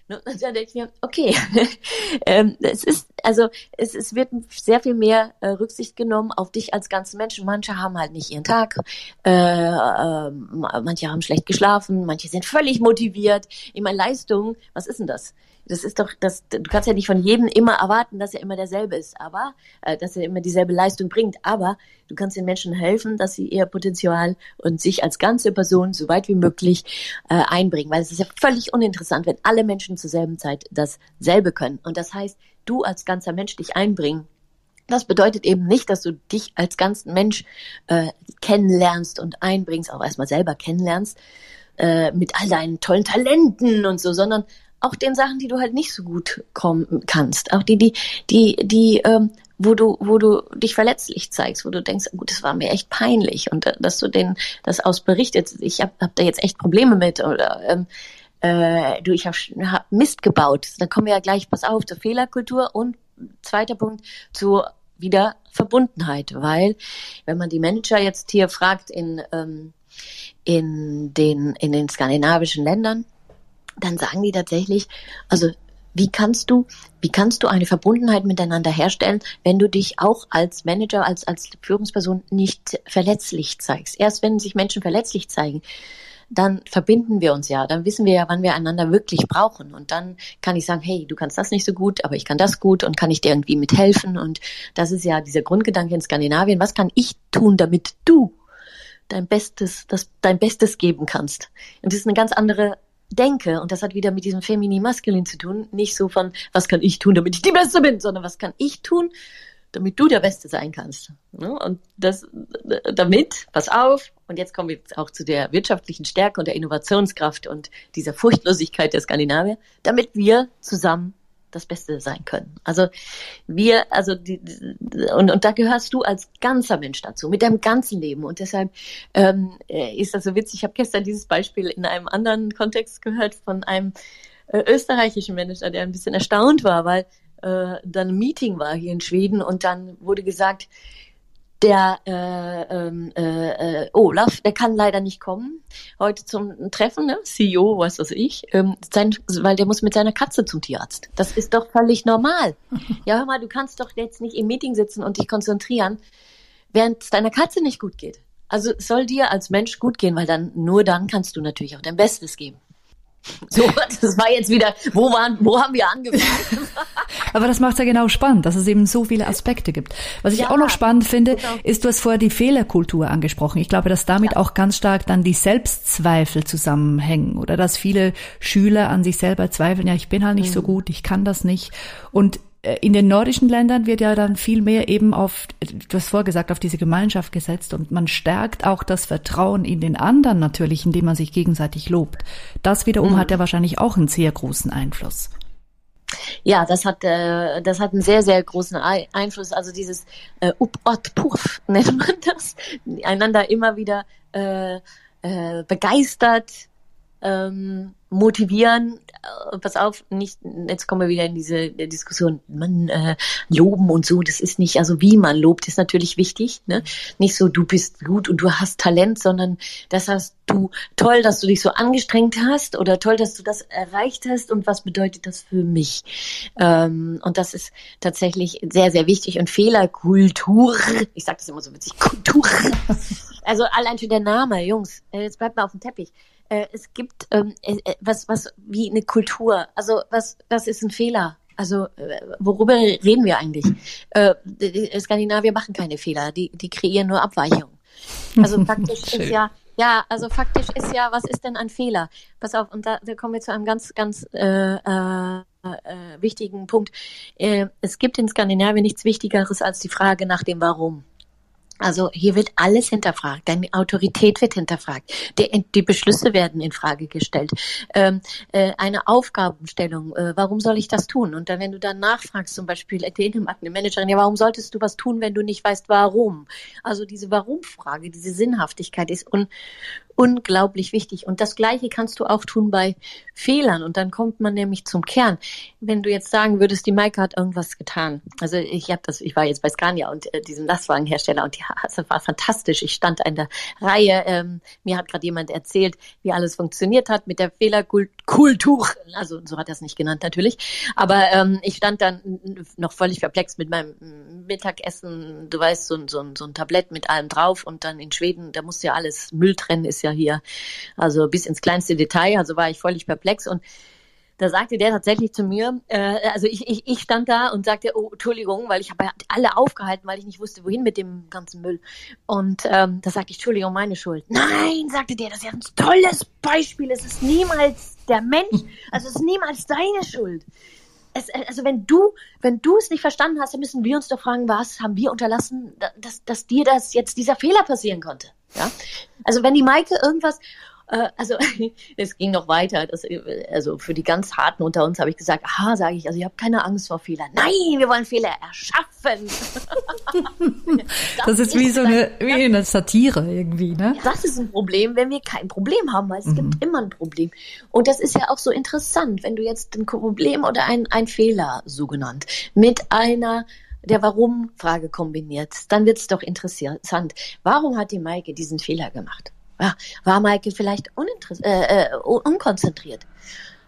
Und dann denke ich mir, okay, [LAUGHS] ähm, es ist, also es, es wird sehr viel mehr äh, Rücksicht genommen auf dich als ganzen Menschen. Manche haben halt nicht ihren Tag, äh, äh, manche haben schlecht geschlafen, manche sind völlig motiviert. Ich meine, Leistung, was ist denn das? das ist doch, das, du kannst ja nicht von jedem immer erwarten, dass er immer derselbe ist, aber äh, dass er immer dieselbe Leistung bringt. Aber du kannst den Menschen helfen, dass sie ihr Potenzial und sich als ganze Person so weit wie möglich äh, einbringen. Weil es ist ja völlig uninteressant, wenn alle Menschen zur selben Zeit dasselbe können. Und das heißt, du als ganzer Mensch dich einbringen. Das bedeutet eben nicht, dass du dich als ganzen Mensch äh, kennenlernst und einbringst, auch erstmal selber kennenlernst, äh, mit all deinen tollen Talenten und so, sondern auch den Sachen, die du halt nicht so gut kommen kannst, auch die, die, die, die, ähm, wo du, wo du dich verletzlich zeigst, wo du denkst, gut, das war mir echt peinlich. Und äh, dass du den das ausberichtet, ich hab, hab da jetzt echt Probleme mit oder ähm, äh, du, ich habe hab Mist gebaut. Da kommen wir ja gleich, pass auf, zur Fehlerkultur und zweiter Punkt zur wieder Verbundenheit, weil wenn man die Manager jetzt hier fragt in ähm, in den in den skandinavischen Ländern, dann sagen die tatsächlich, also wie kannst du, wie kannst du eine Verbundenheit miteinander herstellen, wenn du dich auch als Manager, als, als Führungsperson nicht verletzlich zeigst? Erst wenn sich Menschen verletzlich zeigen, dann verbinden wir uns ja, dann wissen wir ja, wann wir einander wirklich brauchen. Und dann kann ich sagen, hey, du kannst das nicht so gut, aber ich kann das gut und kann ich dir irgendwie mithelfen. Und das ist ja dieser Grundgedanke in Skandinavien. Was kann ich tun, damit du dein Bestes, das, dein Bestes geben kannst? Und das ist eine ganz andere denke, und das hat wieder mit diesem Feminin-Maskulin zu tun, nicht so von, was kann ich tun, damit ich die Beste bin, sondern was kann ich tun, damit du der Beste sein kannst. Ne? Und das, damit, pass auf, und jetzt kommen wir auch zu der wirtschaftlichen Stärke und der Innovationskraft und dieser Furchtlosigkeit der Skandinavier, damit wir zusammen das Beste sein können. Also wir, also die, und, und da gehörst du als ganzer Mensch dazu, mit deinem ganzen Leben. Und deshalb ähm, äh, ist das so witzig. Ich habe gestern dieses Beispiel in einem anderen Kontext gehört von einem äh, österreichischen Manager, der ein bisschen erstaunt war, weil äh, dann ein Meeting war hier in Schweden und dann wurde gesagt, der äh, ähm, äh, äh, Olaf, der kann leider nicht kommen heute zum Treffen, ne? CEO, was weiß ich, ähm, sein, weil der muss mit seiner Katze zum Tierarzt. Das ist doch völlig normal. [LAUGHS] ja, hör mal, du kannst doch jetzt nicht im Meeting sitzen und dich konzentrieren, während es deiner Katze nicht gut geht. Also es soll dir als Mensch gut gehen, weil dann nur dann kannst du natürlich auch dein Bestes geben. [LAUGHS] So, das war jetzt wieder, wo waren, wo haben wir angefangen? [LAUGHS]
Aber das macht ja genau spannend, dass es eben so viele Aspekte gibt. Was ich ja, auch noch spannend finde, genau. ist, du hast vorher die Fehlerkultur angesprochen. Ich glaube, dass damit ja. auch ganz stark dann die Selbstzweifel zusammenhängen oder dass viele Schüler an sich selber zweifeln, ja, ich bin halt nicht mhm. so gut, ich kann das nicht. Und in den nordischen Ländern wird ja dann viel mehr eben auf, du hast vorgesagt, auf diese Gemeinschaft gesetzt und man stärkt auch das Vertrauen in den anderen natürlich, indem man sich gegenseitig lobt. Das wiederum mhm. hat ja wahrscheinlich auch einen sehr großen Einfluss.
Ja, das hat, äh, das hat einen sehr, sehr großen Einfluss. Also dieses äh, Up-Ot-Puff nennt man das. Einander immer wieder äh, äh, begeistert, ähm, motivieren, äh, pass auf, nicht, jetzt kommen wir wieder in diese Diskussion, man äh, loben und so, das ist nicht, also wie man lobt, ist natürlich wichtig, ne? Nicht so, du bist gut und du hast Talent, sondern das hast du toll, dass du dich so angestrengt hast oder toll, dass du das erreicht hast und was bedeutet das für mich? Ähm, und das ist tatsächlich sehr, sehr wichtig und Fehlerkultur, ich sage das immer so witzig, Kultur. [LAUGHS] Also allein schon der Name, Jungs, äh, jetzt bleibt mal auf dem Teppich äh, es gibt ähm, äh, äh, was, was wie eine Kultur. Also was, das ist ein Fehler. Also äh, worüber reden wir eigentlich? Äh, die Skandinavier machen keine Fehler, die, die kreieren nur Abweichungen. Also [LAUGHS] faktisch ist ja, ja, also faktisch ist ja, was ist denn ein Fehler? Pass auf, und da, da kommen wir zu einem ganz, ganz äh, äh, äh, wichtigen Punkt. Äh, es gibt in Skandinavien nichts Wichtigeres als die Frage nach dem Warum. Also hier wird alles hinterfragt, deine Autorität wird hinterfragt, die, die Beschlüsse werden in Frage gestellt, ähm, äh, eine Aufgabenstellung, äh, warum soll ich das tun? Und dann, wenn du dann nachfragst, zum Beispiel Dänemark, eine Managerin, ja, warum solltest du was tun, wenn du nicht weißt, warum? Also diese Warum-Frage, diese Sinnhaftigkeit ist un unglaublich wichtig. Und das Gleiche kannst du auch tun bei Fehlern. Und dann kommt man nämlich zum Kern. Wenn du jetzt sagen würdest, die Maike hat irgendwas getan. Also ich habe das, ich war jetzt bei Scania und äh, diesem Lastwagenhersteller und die, das [LAUGHS] war fantastisch. Ich stand in der Reihe. Ähm, mir hat gerade jemand erzählt, wie alles funktioniert hat mit der Fehlerkultur. Also so hat er es nicht genannt natürlich. Aber ähm, ich stand dann noch völlig perplex mit meinem Mittagessen. Du weißt, so, so, so ein Tablett mit allem drauf. Und dann in Schweden, da muss ja alles Müll trennen, ist ja hier, also bis ins kleinste Detail, also war ich völlig perplex und da sagte der tatsächlich zu mir, äh, also ich, ich, ich stand da und sagte, oh, Entschuldigung, weil ich habe alle aufgehalten, weil ich nicht wusste, wohin mit dem ganzen Müll. Und ähm, da sagte ich, Entschuldigung, meine Schuld. Nein, sagte der, das ist ja ein tolles Beispiel. Es ist niemals der Mensch, also es ist niemals deine Schuld. Es, also wenn du, wenn du es nicht verstanden hast, dann müssen wir uns doch fragen, was haben wir unterlassen, dass, dass dir das jetzt dieser Fehler passieren konnte. Ja? Also wenn die Maike irgendwas, äh, also [LAUGHS] es ging noch weiter. Das, also für die ganz Harten unter uns habe ich gesagt, aha, sage ich, also ich habe keine Angst vor Fehlern. Nein, wir wollen Fehler erschaffen. [LAUGHS]
das, das, ist wie so eine, wie eine Satire irgendwie, ne?
Das ist ein Problem, wenn wir kein Problem haben, weil es mhm. gibt immer ein Problem. Und das ist ja auch so interessant, wenn du jetzt ein Problem oder ein, ein Fehler, so genannt, mit einer der Warum-Frage kombiniert, dann wird es doch interessant. Warum hat die Maike diesen Fehler gemacht? War Maike vielleicht äh, äh, unkonzentriert?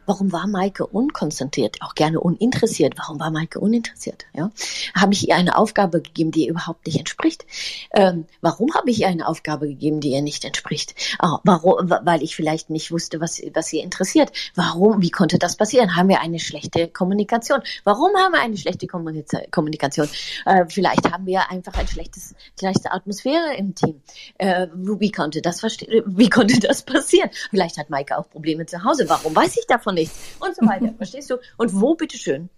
Warum war Maike unkonzentriert, auch gerne uninteressiert? Warum war Maike uninteressiert? Ja? Habe ich ihr eine Aufgabe gegeben, die ihr überhaupt nicht entspricht? Ähm, warum habe ich ihr eine Aufgabe gegeben, die ihr nicht entspricht? Oh, warum? Weil ich vielleicht nicht wusste, was, was sie interessiert. Warum? Wie konnte das passieren? Haben wir eine schlechte Kommunikation? Warum haben wir eine schlechte Kommunikation? Äh, vielleicht haben wir einfach ein schlechtes, schlechte Atmosphäre im Team. Äh, wie konnte das Wie konnte das passieren? Vielleicht hat Maike auch Probleme zu Hause. Warum weiß ich davon? Nichts und so weiter. [LAUGHS] Verstehst du? Und wo, bitteschön,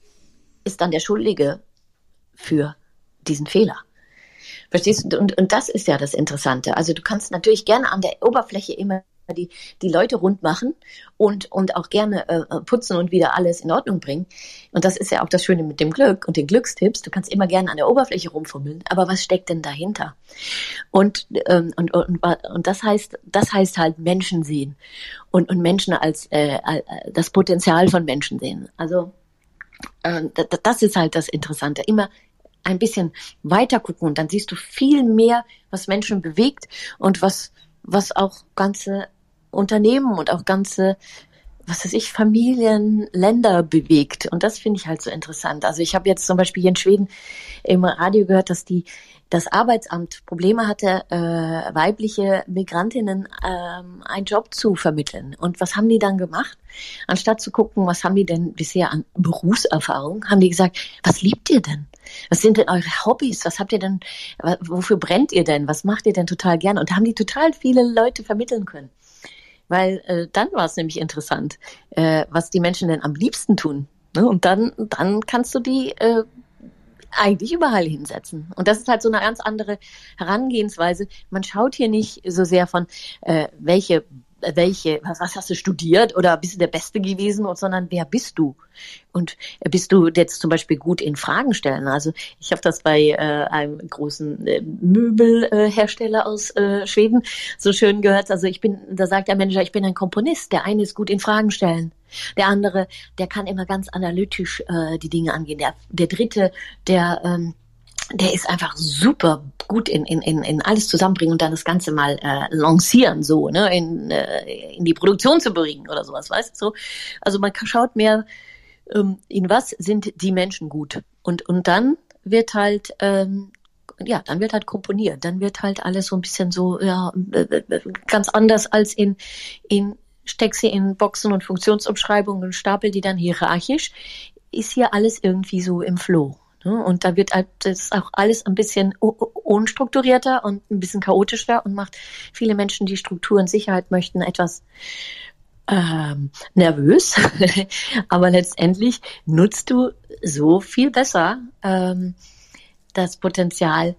ist dann der Schuldige für diesen Fehler? Verstehst du? Und, und das ist ja das Interessante. Also du kannst natürlich gerne an der Oberfläche immer die, die Leute rund machen und, und auch gerne äh, putzen und wieder alles in Ordnung bringen. Und das ist ja auch das Schöne mit dem Glück und den Glückstipps. Du kannst immer gerne an der Oberfläche rumfummeln, aber was steckt denn dahinter? Und, ähm, und, und, und das heißt, das heißt halt Menschen sehen und, und Menschen als äh, das Potenzial von Menschen sehen. Also äh, das ist halt das Interessante. Immer ein bisschen weiter gucken und dann siehst du viel mehr, was Menschen bewegt und was, was auch ganze Unternehmen und auch ganze, was weiß ich, Familien, Länder bewegt. Und das finde ich halt so interessant. Also ich habe jetzt zum Beispiel hier in Schweden im Radio gehört, dass die das Arbeitsamt Probleme hatte, äh, weibliche Migrantinnen ähm, einen Job zu vermitteln. Und was haben die dann gemacht? Anstatt zu gucken, was haben die denn bisher an Berufserfahrung, haben die gesagt, was liebt ihr denn? Was sind denn eure Hobbys? Was habt ihr denn, wofür brennt ihr denn? Was macht ihr denn total gerne? Und da haben die total viele Leute vermitteln können. Weil äh, dann war es nämlich interessant, äh, was die Menschen denn am liebsten tun. Ne? Und dann, dann kannst du die äh, eigentlich überall hinsetzen. Und das ist halt so eine ganz andere Herangehensweise. Man schaut hier nicht so sehr von, äh, welche welche, was, was hast du studiert oder bist du der Beste gewesen, sondern wer bist du? Und bist du jetzt zum Beispiel gut in Fragen stellen? Also ich habe das bei äh, einem großen äh, Möbelhersteller aus äh, Schweden so schön gehört. Also ich bin, da sagt der Manager, ich bin ein Komponist. Der eine ist gut in Fragen stellen. Der andere, der kann immer ganz analytisch äh, die Dinge angehen. Der, der dritte, der ähm, der ist einfach super gut in, in, in, in alles zusammenbringen und dann das Ganze mal äh, lancieren, so, ne, in, äh, in die Produktion zu bringen oder sowas, weißt du? So. Also man schaut mehr, ähm, in was sind die Menschen gut. Und, und dann wird halt, ähm, ja, dann wird halt komponiert, dann wird halt alles so ein bisschen so, ja, äh, äh, ganz anders als in, in steck sie in Boxen und Funktionsumschreibungen und stapel die dann hierarchisch, ist hier alles irgendwie so im Flow. Ne? Und da wird halt das auch alles ein bisschen unstrukturierter und ein bisschen chaotischer und macht viele Menschen, die Struktur und Sicherheit möchten, etwas ähm, nervös. [LAUGHS] Aber letztendlich nutzt du so viel besser ähm, das Potenzial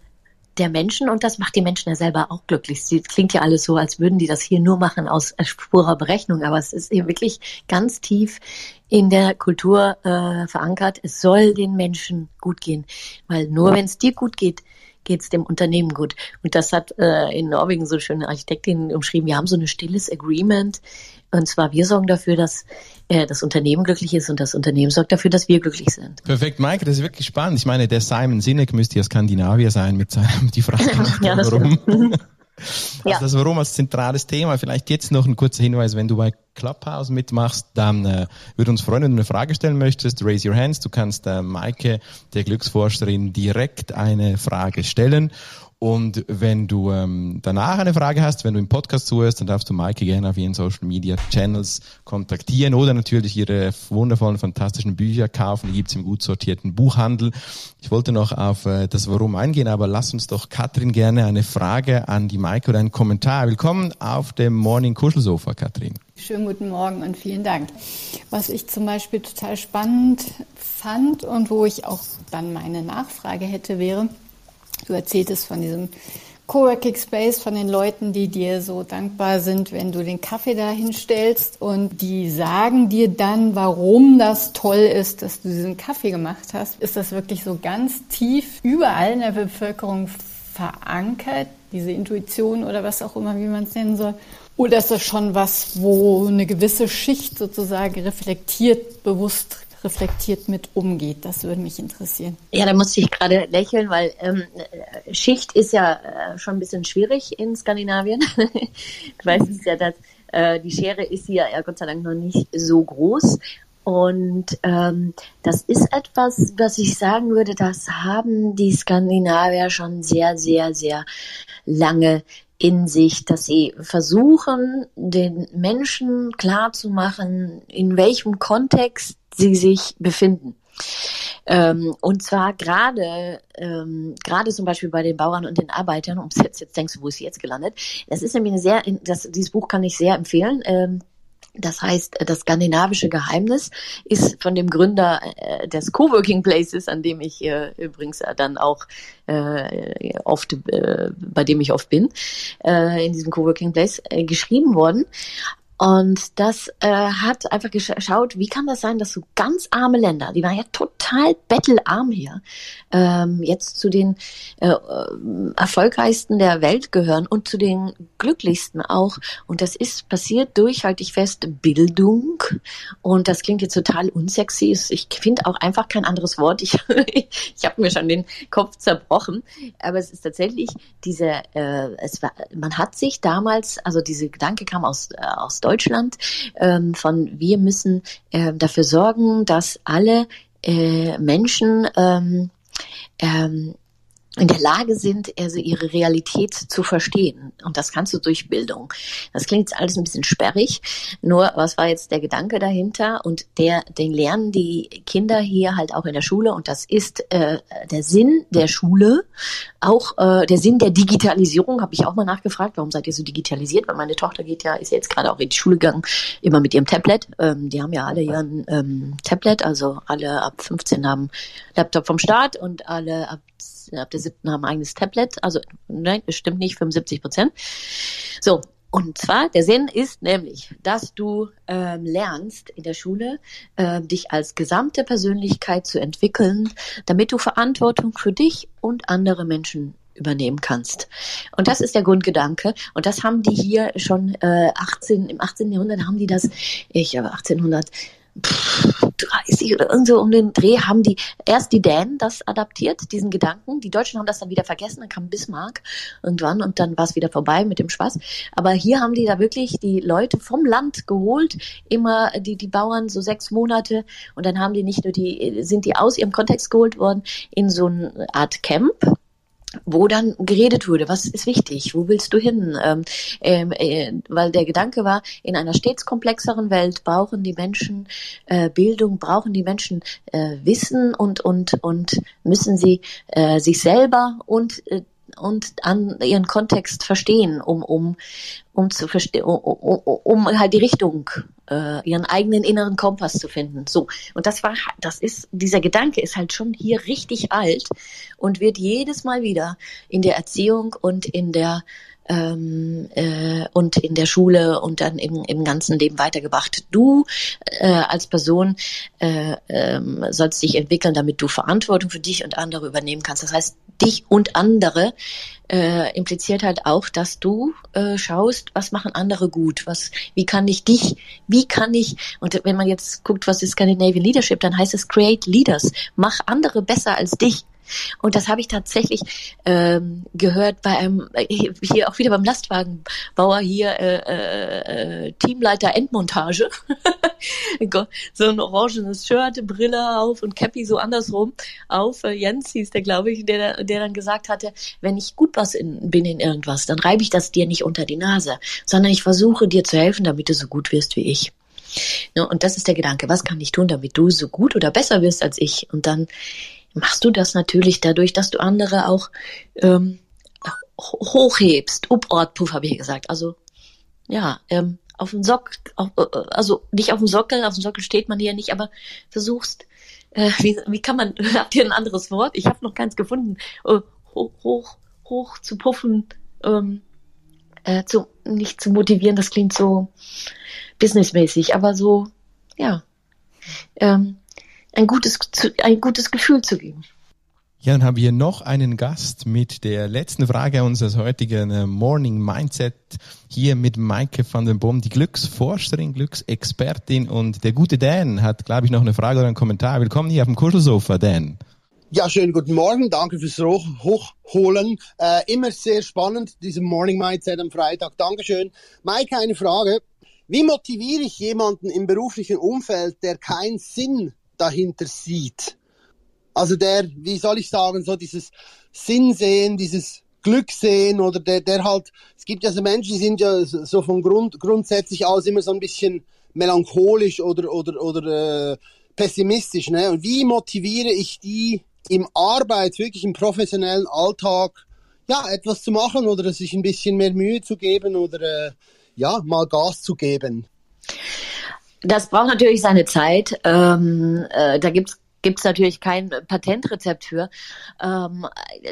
der Menschen und das macht die Menschen ja selber auch glücklich. Es klingt ja alles so, als würden die das hier nur machen aus purer Berechnung, aber es ist eben wirklich ganz tief in der Kultur äh, verankert. Es soll den Menschen gut gehen, weil nur wenn es dir gut geht, geht es dem Unternehmen gut. Und das hat äh, in Norwegen so schöne Architektin umschrieben. Wir haben so ein stilles Agreement. Und zwar wir sorgen dafür, dass äh, das Unternehmen glücklich ist und das Unternehmen sorgt dafür, dass wir glücklich sind.
Perfekt, Mike, das ist wirklich spannend. Ich meine, der Simon Sinek müsste ja Skandinavier sein mit seinem, die Frage, [LAUGHS] ja, warum. Also ja. das Warum als zentrales Thema. Vielleicht jetzt noch ein kurzer Hinweis, wenn du bei Clubhouse mitmachst, dann äh, würde uns freuen, wenn du eine Frage stellen möchtest. Raise your hands. Du kannst äh, Maike, der Glücksforscherin, direkt eine Frage stellen. Und wenn du ähm, danach eine Frage hast, wenn du im Podcast zuhörst, dann darfst du Maike gerne auf ihren Social Media Channels kontaktieren oder natürlich ihre wundervollen, fantastischen Bücher kaufen. Die gibt's im gut sortierten Buchhandel. Ich wollte noch auf äh, das Warum eingehen, aber lass uns doch Katrin gerne eine Frage an die Maike oder einen Kommentar. Willkommen auf dem Morning Kuschelsofa, Katrin.
Schönen guten Morgen und vielen Dank. Was ich zum Beispiel total spannend fand und wo ich auch dann meine Nachfrage hätte, wäre, Du erzähltest von diesem Coworking Space, von den Leuten, die dir so dankbar sind, wenn du den Kaffee da hinstellst und die sagen dir dann, warum das toll ist, dass du diesen Kaffee gemacht hast. Ist das wirklich so ganz tief überall in der Bevölkerung verankert, diese Intuition oder was auch immer, wie man es nennen soll? Oder ist das schon was, wo eine gewisse Schicht sozusagen reflektiert, bewusst reflektiert mit umgeht. Das würde mich interessieren.
Ja, da musste ich gerade lächeln, weil ähm, Schicht ist ja äh, schon ein bisschen schwierig in Skandinavien. [LAUGHS] du weißt es ja, dass äh, die Schere ist hier ja Gott sei Dank noch nicht so groß. Und ähm, das ist etwas, was ich sagen würde, das haben die Skandinavier schon sehr, sehr, sehr lange in sich, dass sie versuchen, den Menschen klarzumachen, in welchem Kontext sie sich befinden. Ähm, und zwar gerade, ähm, gerade zum Beispiel bei den Bauern und den Arbeitern, um jetzt, jetzt denkst du, wo ist sie jetzt gelandet? Das ist nämlich eine sehr, das, dieses Buch kann ich sehr empfehlen. Ähm, Das heißt, das skandinavische Geheimnis ist von dem Gründer äh, des Coworking Places, an dem ich äh, übrigens dann auch äh, oft, äh, bei dem ich oft bin, äh, in diesem Coworking Place, äh, geschrieben worden. Und das äh, hat einfach geschaut, wie kann das sein, dass so ganz arme Länder, die waren ja total bettelarm hier, ähm, jetzt zu den äh, erfolgreichsten der Welt gehören und zu den glücklichsten auch. Und das ist passiert durch, halte ich fest, Bildung. Und das klingt jetzt total unsexy. Ich finde auch einfach kein anderes Wort. Ich, [LAUGHS] ich habe mir schon den Kopf zerbrochen. Aber es ist tatsächlich diese, äh, es war, man hat sich damals, also diese Gedanke kam aus, äh, aus Deutschland, ähm, von wir müssen äh, dafür sorgen, dass alle äh, Menschen ähm, ähm, in der Lage sind, also ihre Realität zu verstehen. Und das kannst du durch Bildung. Das klingt jetzt alles ein bisschen sperrig. Nur, was war jetzt der Gedanke dahinter? Und der, den lernen die Kinder hier halt auch in der Schule. Und das ist äh, der Sinn der Schule, auch äh, der Sinn der Digitalisierung. Habe ich auch mal nachgefragt, warum seid ihr so digitalisiert? Weil meine Tochter geht ja, ist ja jetzt gerade auch in die Schule gegangen, immer mit ihrem Tablet. Ähm, die haben ja alle ein ähm, Tablet, also alle ab 15 haben Laptop vom Staat und alle ab ab der siebten haben ein eigenes Tablet. Also nein, das stimmt nicht, 75 Prozent. So, und zwar, der Sinn ist nämlich, dass du ähm, lernst in der Schule, äh, dich als gesamte Persönlichkeit zu entwickeln, damit du Verantwortung für dich und andere Menschen übernehmen kannst. Und das ist der Grundgedanke. Und das haben die hier schon äh, 18, im 18. Jahrhundert haben die das, ich habe 1800 30 oder irgendwo um den Dreh haben die erst die Dänen das adaptiert, diesen Gedanken. Die Deutschen haben das dann wieder vergessen, dann kam Bismarck irgendwann und dann war es wieder vorbei mit dem Spaß. Aber hier haben die da wirklich die Leute vom Land geholt, immer die, die Bauern so sechs Monate und dann haben die nicht nur die, sind die aus ihrem Kontext geholt worden in so eine Art Camp, wo dann geredet wurde, was ist wichtig, wo willst du hin? Ähm, ähm, äh, weil der Gedanke war, in einer stets komplexeren Welt brauchen die Menschen äh, Bildung, brauchen die Menschen äh, Wissen und und und müssen sie äh, sich selber und äh, und an ihren Kontext verstehen, um um um zu verstehen, um, um, um halt die Richtung äh, ihren eigenen inneren Kompass zu finden. So. Und das war, das ist, dieser Gedanke ist halt schon hier richtig alt und wird jedes Mal wieder in der Erziehung und in der ähm, äh, und in der Schule und dann im, im ganzen Leben weitergebracht. Du äh, als Person äh, ähm, sollst dich entwickeln, damit du Verantwortung für dich und andere übernehmen kannst. Das heißt, dich und andere äh, impliziert halt auch, dass du äh, schaust, was machen andere gut, was, wie kann ich dich, wie kann ich, und wenn man jetzt guckt, was ist Scandinavian Leadership, dann heißt es Create Leaders, mach andere besser als dich. Und das habe ich tatsächlich ähm, gehört bei einem, hier auch wieder beim Lastwagenbauer hier, äh, äh, äh Teamleiter Endmontage. [LAUGHS] so ein orangenes Shirt, Brille auf und Cappy so andersrum auf. Äh, Jens hieß der, glaube ich, der, der dann gesagt hatte, wenn ich gut was in, bin in irgendwas, dann reibe ich das dir nicht unter die Nase, sondern ich versuche dir zu helfen, damit du so gut wirst wie ich. Ja, und das ist der Gedanke, was kann ich tun, damit du so gut oder besser wirst als ich? Und dann machst du das natürlich dadurch, dass du andere auch ähm, hochhebst. Uport, puff, habe ich gesagt. Also ja, ähm, auf dem Sockel, auf, äh, also nicht auf dem Sockel, auf dem Sockel steht man hier nicht, aber versuchst, äh, wie, wie kann man, [LAUGHS] habt ihr ein anderes Wort? Ich habe noch keins gefunden, äh, hoch, hoch, hoch zu puffen, ähm, äh, zu, nicht zu motivieren, das klingt so businessmäßig, aber so, ja. Ähm, ein gutes, ein gutes Gefühl zu geben.
Ja, dann haben wir noch einen Gast mit der letzten Frage unseres heutigen äh, Morning Mindset. Hier mit Maike van den Boom, die Glücksforscherin, Glücksexpertin und der gute Dan hat, glaube ich, noch eine Frage oder einen Kommentar. Willkommen hier auf dem Kuschelsofa, Dan.
Ja, schönen guten Morgen. Danke fürs Hochholen. Äh, immer sehr spannend, diese Morning Mindset am Freitag. Dankeschön. Maike, eine Frage. Wie motiviere ich jemanden im beruflichen Umfeld, der keinen Sinn dahinter sieht. Also der, wie soll ich sagen, so dieses Sinn sehen, dieses Glück sehen oder der, der halt, es gibt ja so Menschen, die sind ja so von Grund, grundsätzlich aus immer so ein bisschen melancholisch oder, oder, oder äh, pessimistisch. Ne? Und wie motiviere ich die im Arbeit, wirklich im professionellen Alltag, ja, etwas zu machen oder sich ein bisschen mehr Mühe zu geben oder äh, ja, mal Gas zu geben?
Das braucht natürlich seine Zeit. Ähm, äh, da gibt's gibt es natürlich kein Patentrezept für. Ähm,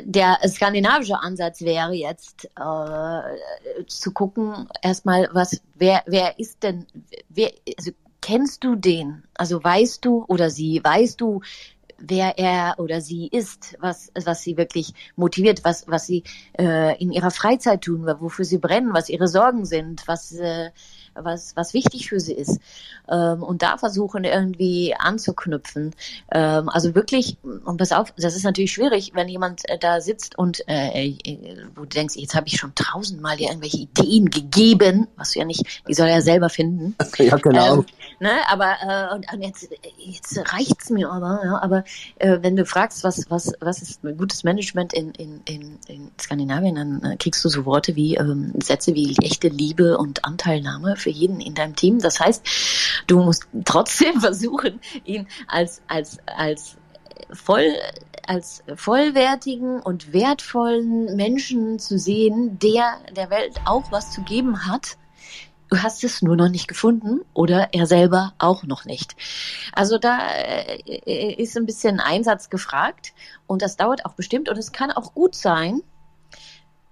der skandinavische Ansatz wäre jetzt äh, zu gucken, erstmal, was, wer, wer ist denn, wer, also kennst du den? Also weißt du oder sie, weißt du, wer er oder sie ist, was, was sie wirklich motiviert, was, was sie äh, in ihrer Freizeit tun, wofür sie brennen, was ihre Sorgen sind, was äh, was, was wichtig für sie ist. Ähm, und da versuchen irgendwie anzuknüpfen. Ähm, also wirklich, und pass auf, das ist natürlich schwierig, wenn jemand äh, da sitzt und äh, äh, wo du denkst, jetzt habe ich schon tausendmal dir irgendwelche Ideen gegeben, was du ja nicht, die soll er ja selber finden. [LAUGHS]
Ja, genau. Ähm,
ne, aber äh, und, und jetzt, jetzt reicht's mir aber, ja, aber äh, wenn du fragst, was, was, was ist gutes Management in, in, in, in Skandinavien, dann äh, kriegst du so Worte wie ähm, Sätze wie echte Liebe und Anteilnahme für jeden in deinem Team. Das heißt, du musst trotzdem [LAUGHS] versuchen, ihn als, als, als voll als vollwertigen und wertvollen Menschen zu sehen, der der Welt auch was zu geben hat. Du hast es nur noch nicht gefunden oder er selber auch noch nicht. Also da äh, ist ein bisschen Einsatz gefragt und das dauert auch bestimmt und es kann auch gut sein,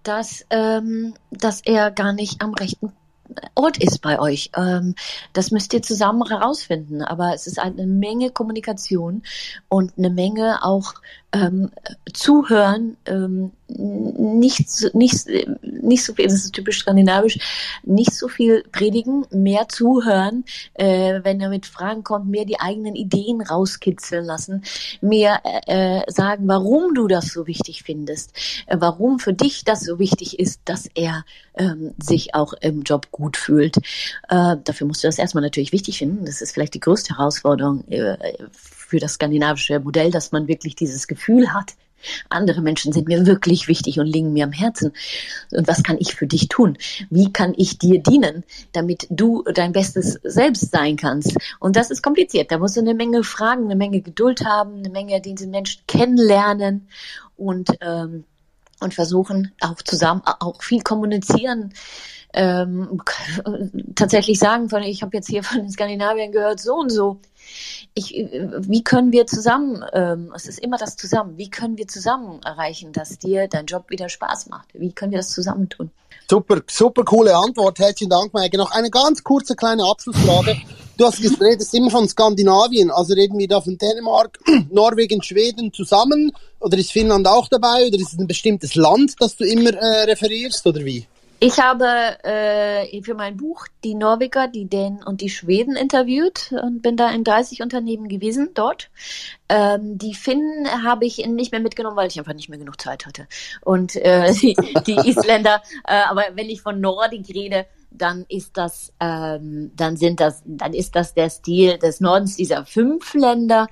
dass, ähm, dass er gar nicht am rechten Ort ist bei euch. Ähm, das müsst ihr zusammen herausfinden. Aber es ist eine Menge Kommunikation und eine Menge auch ähm, zuhören, ähm, nicht, nicht, nicht so viel, das ist typisch skandinavisch, nicht so viel predigen, mehr zuhören, äh, wenn er mit Fragen kommt, mehr die eigenen Ideen rauskitzeln lassen, mehr äh, sagen, warum du das so wichtig findest, äh, warum für dich das so wichtig ist, dass er ähm, sich auch im Job gut fühlt. Äh, dafür musst du das erstmal natürlich wichtig finden. Das ist vielleicht die größte Herausforderung äh, für das skandinavische Modell, dass man wirklich dieses Gefühl hat, andere Menschen sind mir wirklich wichtig und liegen mir am Herzen. Und was kann ich für dich tun? Wie kann ich dir dienen, damit du dein bestes Selbst sein kannst? Und das ist kompliziert. Da musst du eine Menge Fragen, eine Menge Geduld haben, eine Menge diese Menschen kennenlernen und, ähm, und versuchen auch zusammen, auch viel kommunizieren ähm, tatsächlich sagen, von, ich habe jetzt hier von den Skandinaviern gehört, so und so. Ich, wie können wir zusammen, ähm, es ist immer das zusammen, wie können wir zusammen erreichen, dass dir dein Job wieder Spaß macht? Wie können wir das zusammen tun?
Super, super coole Antwort. Herzlichen Dank, Maike. Noch eine ganz kurze kleine Abschlussfrage. Du hast redest immer von Skandinavien, also reden wir da von Dänemark, [CLEARS THROAT] Norwegen, Schweden zusammen? Oder ist Finnland auch dabei? Oder ist es ein bestimmtes Land, das du immer äh, referierst, oder wie?
Ich habe äh, für mein Buch die Norweger, die Dänen und die Schweden interviewt und bin da in 30 Unternehmen gewesen dort. Ähm, die Finnen habe ich nicht mehr mitgenommen, weil ich einfach nicht mehr genug Zeit hatte. Und äh, [LAUGHS] die, die Isländer, äh, aber wenn ich von Nordik rede, dann ist das, ähm, dann sind das, dann ist das der Stil des Nordens dieser fünf Länder.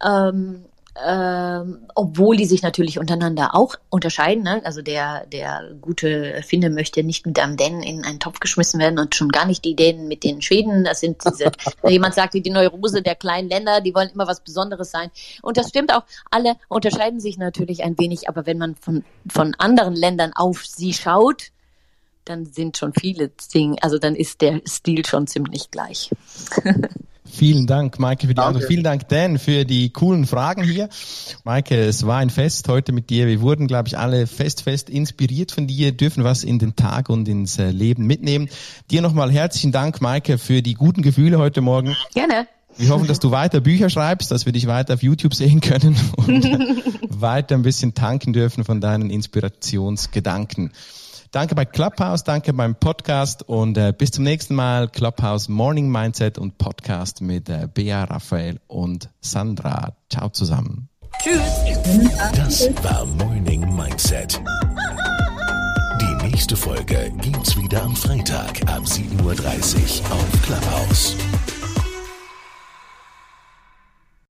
Ähm, ähm, obwohl die sich natürlich untereinander auch unterscheiden. Ne? Also der, der gute Finne möchte nicht mit einem Dänen in einen Topf geschmissen werden und schon gar nicht die Dänen mit den Schweden. Das sind diese, [LAUGHS] jemand sagte, die Neurose der kleinen Länder, die wollen immer was Besonderes sein. Und das stimmt auch. Alle unterscheiden sich natürlich ein wenig, aber wenn man von, von anderen Ländern auf sie schaut, dann sind schon viele Dinge, also dann ist der Stil schon ziemlich gleich. [LAUGHS]
Vielen Dank, Maike, für die Antwort. Vielen Dank, Dan, für die coolen Fragen hier. Maike, es war ein Fest heute mit dir. Wir wurden, glaube ich, alle fest, fest inspiriert von dir, dürfen was in den Tag und ins äh, Leben mitnehmen. Dir nochmal herzlichen Dank, Maike, für die guten Gefühle heute Morgen.
Gerne.
Wir hoffen, dass du weiter Bücher schreibst, dass wir dich weiter auf YouTube sehen können [LAUGHS] und [LAUGHS] weiter ein bisschen tanken dürfen von deinen Inspirationsgedanken. Danke bei Clubhouse, danke beim Podcast und äh, bis zum nächsten Mal. Clubhouse Morning Mindset und Podcast mit äh, Bea, Raphael und Sandra. Ciao zusammen.
Tschüss. Das war Morning Mindset. Die nächste Folge gibt's wieder am Freitag ab 7.30 Uhr auf Clubhouse.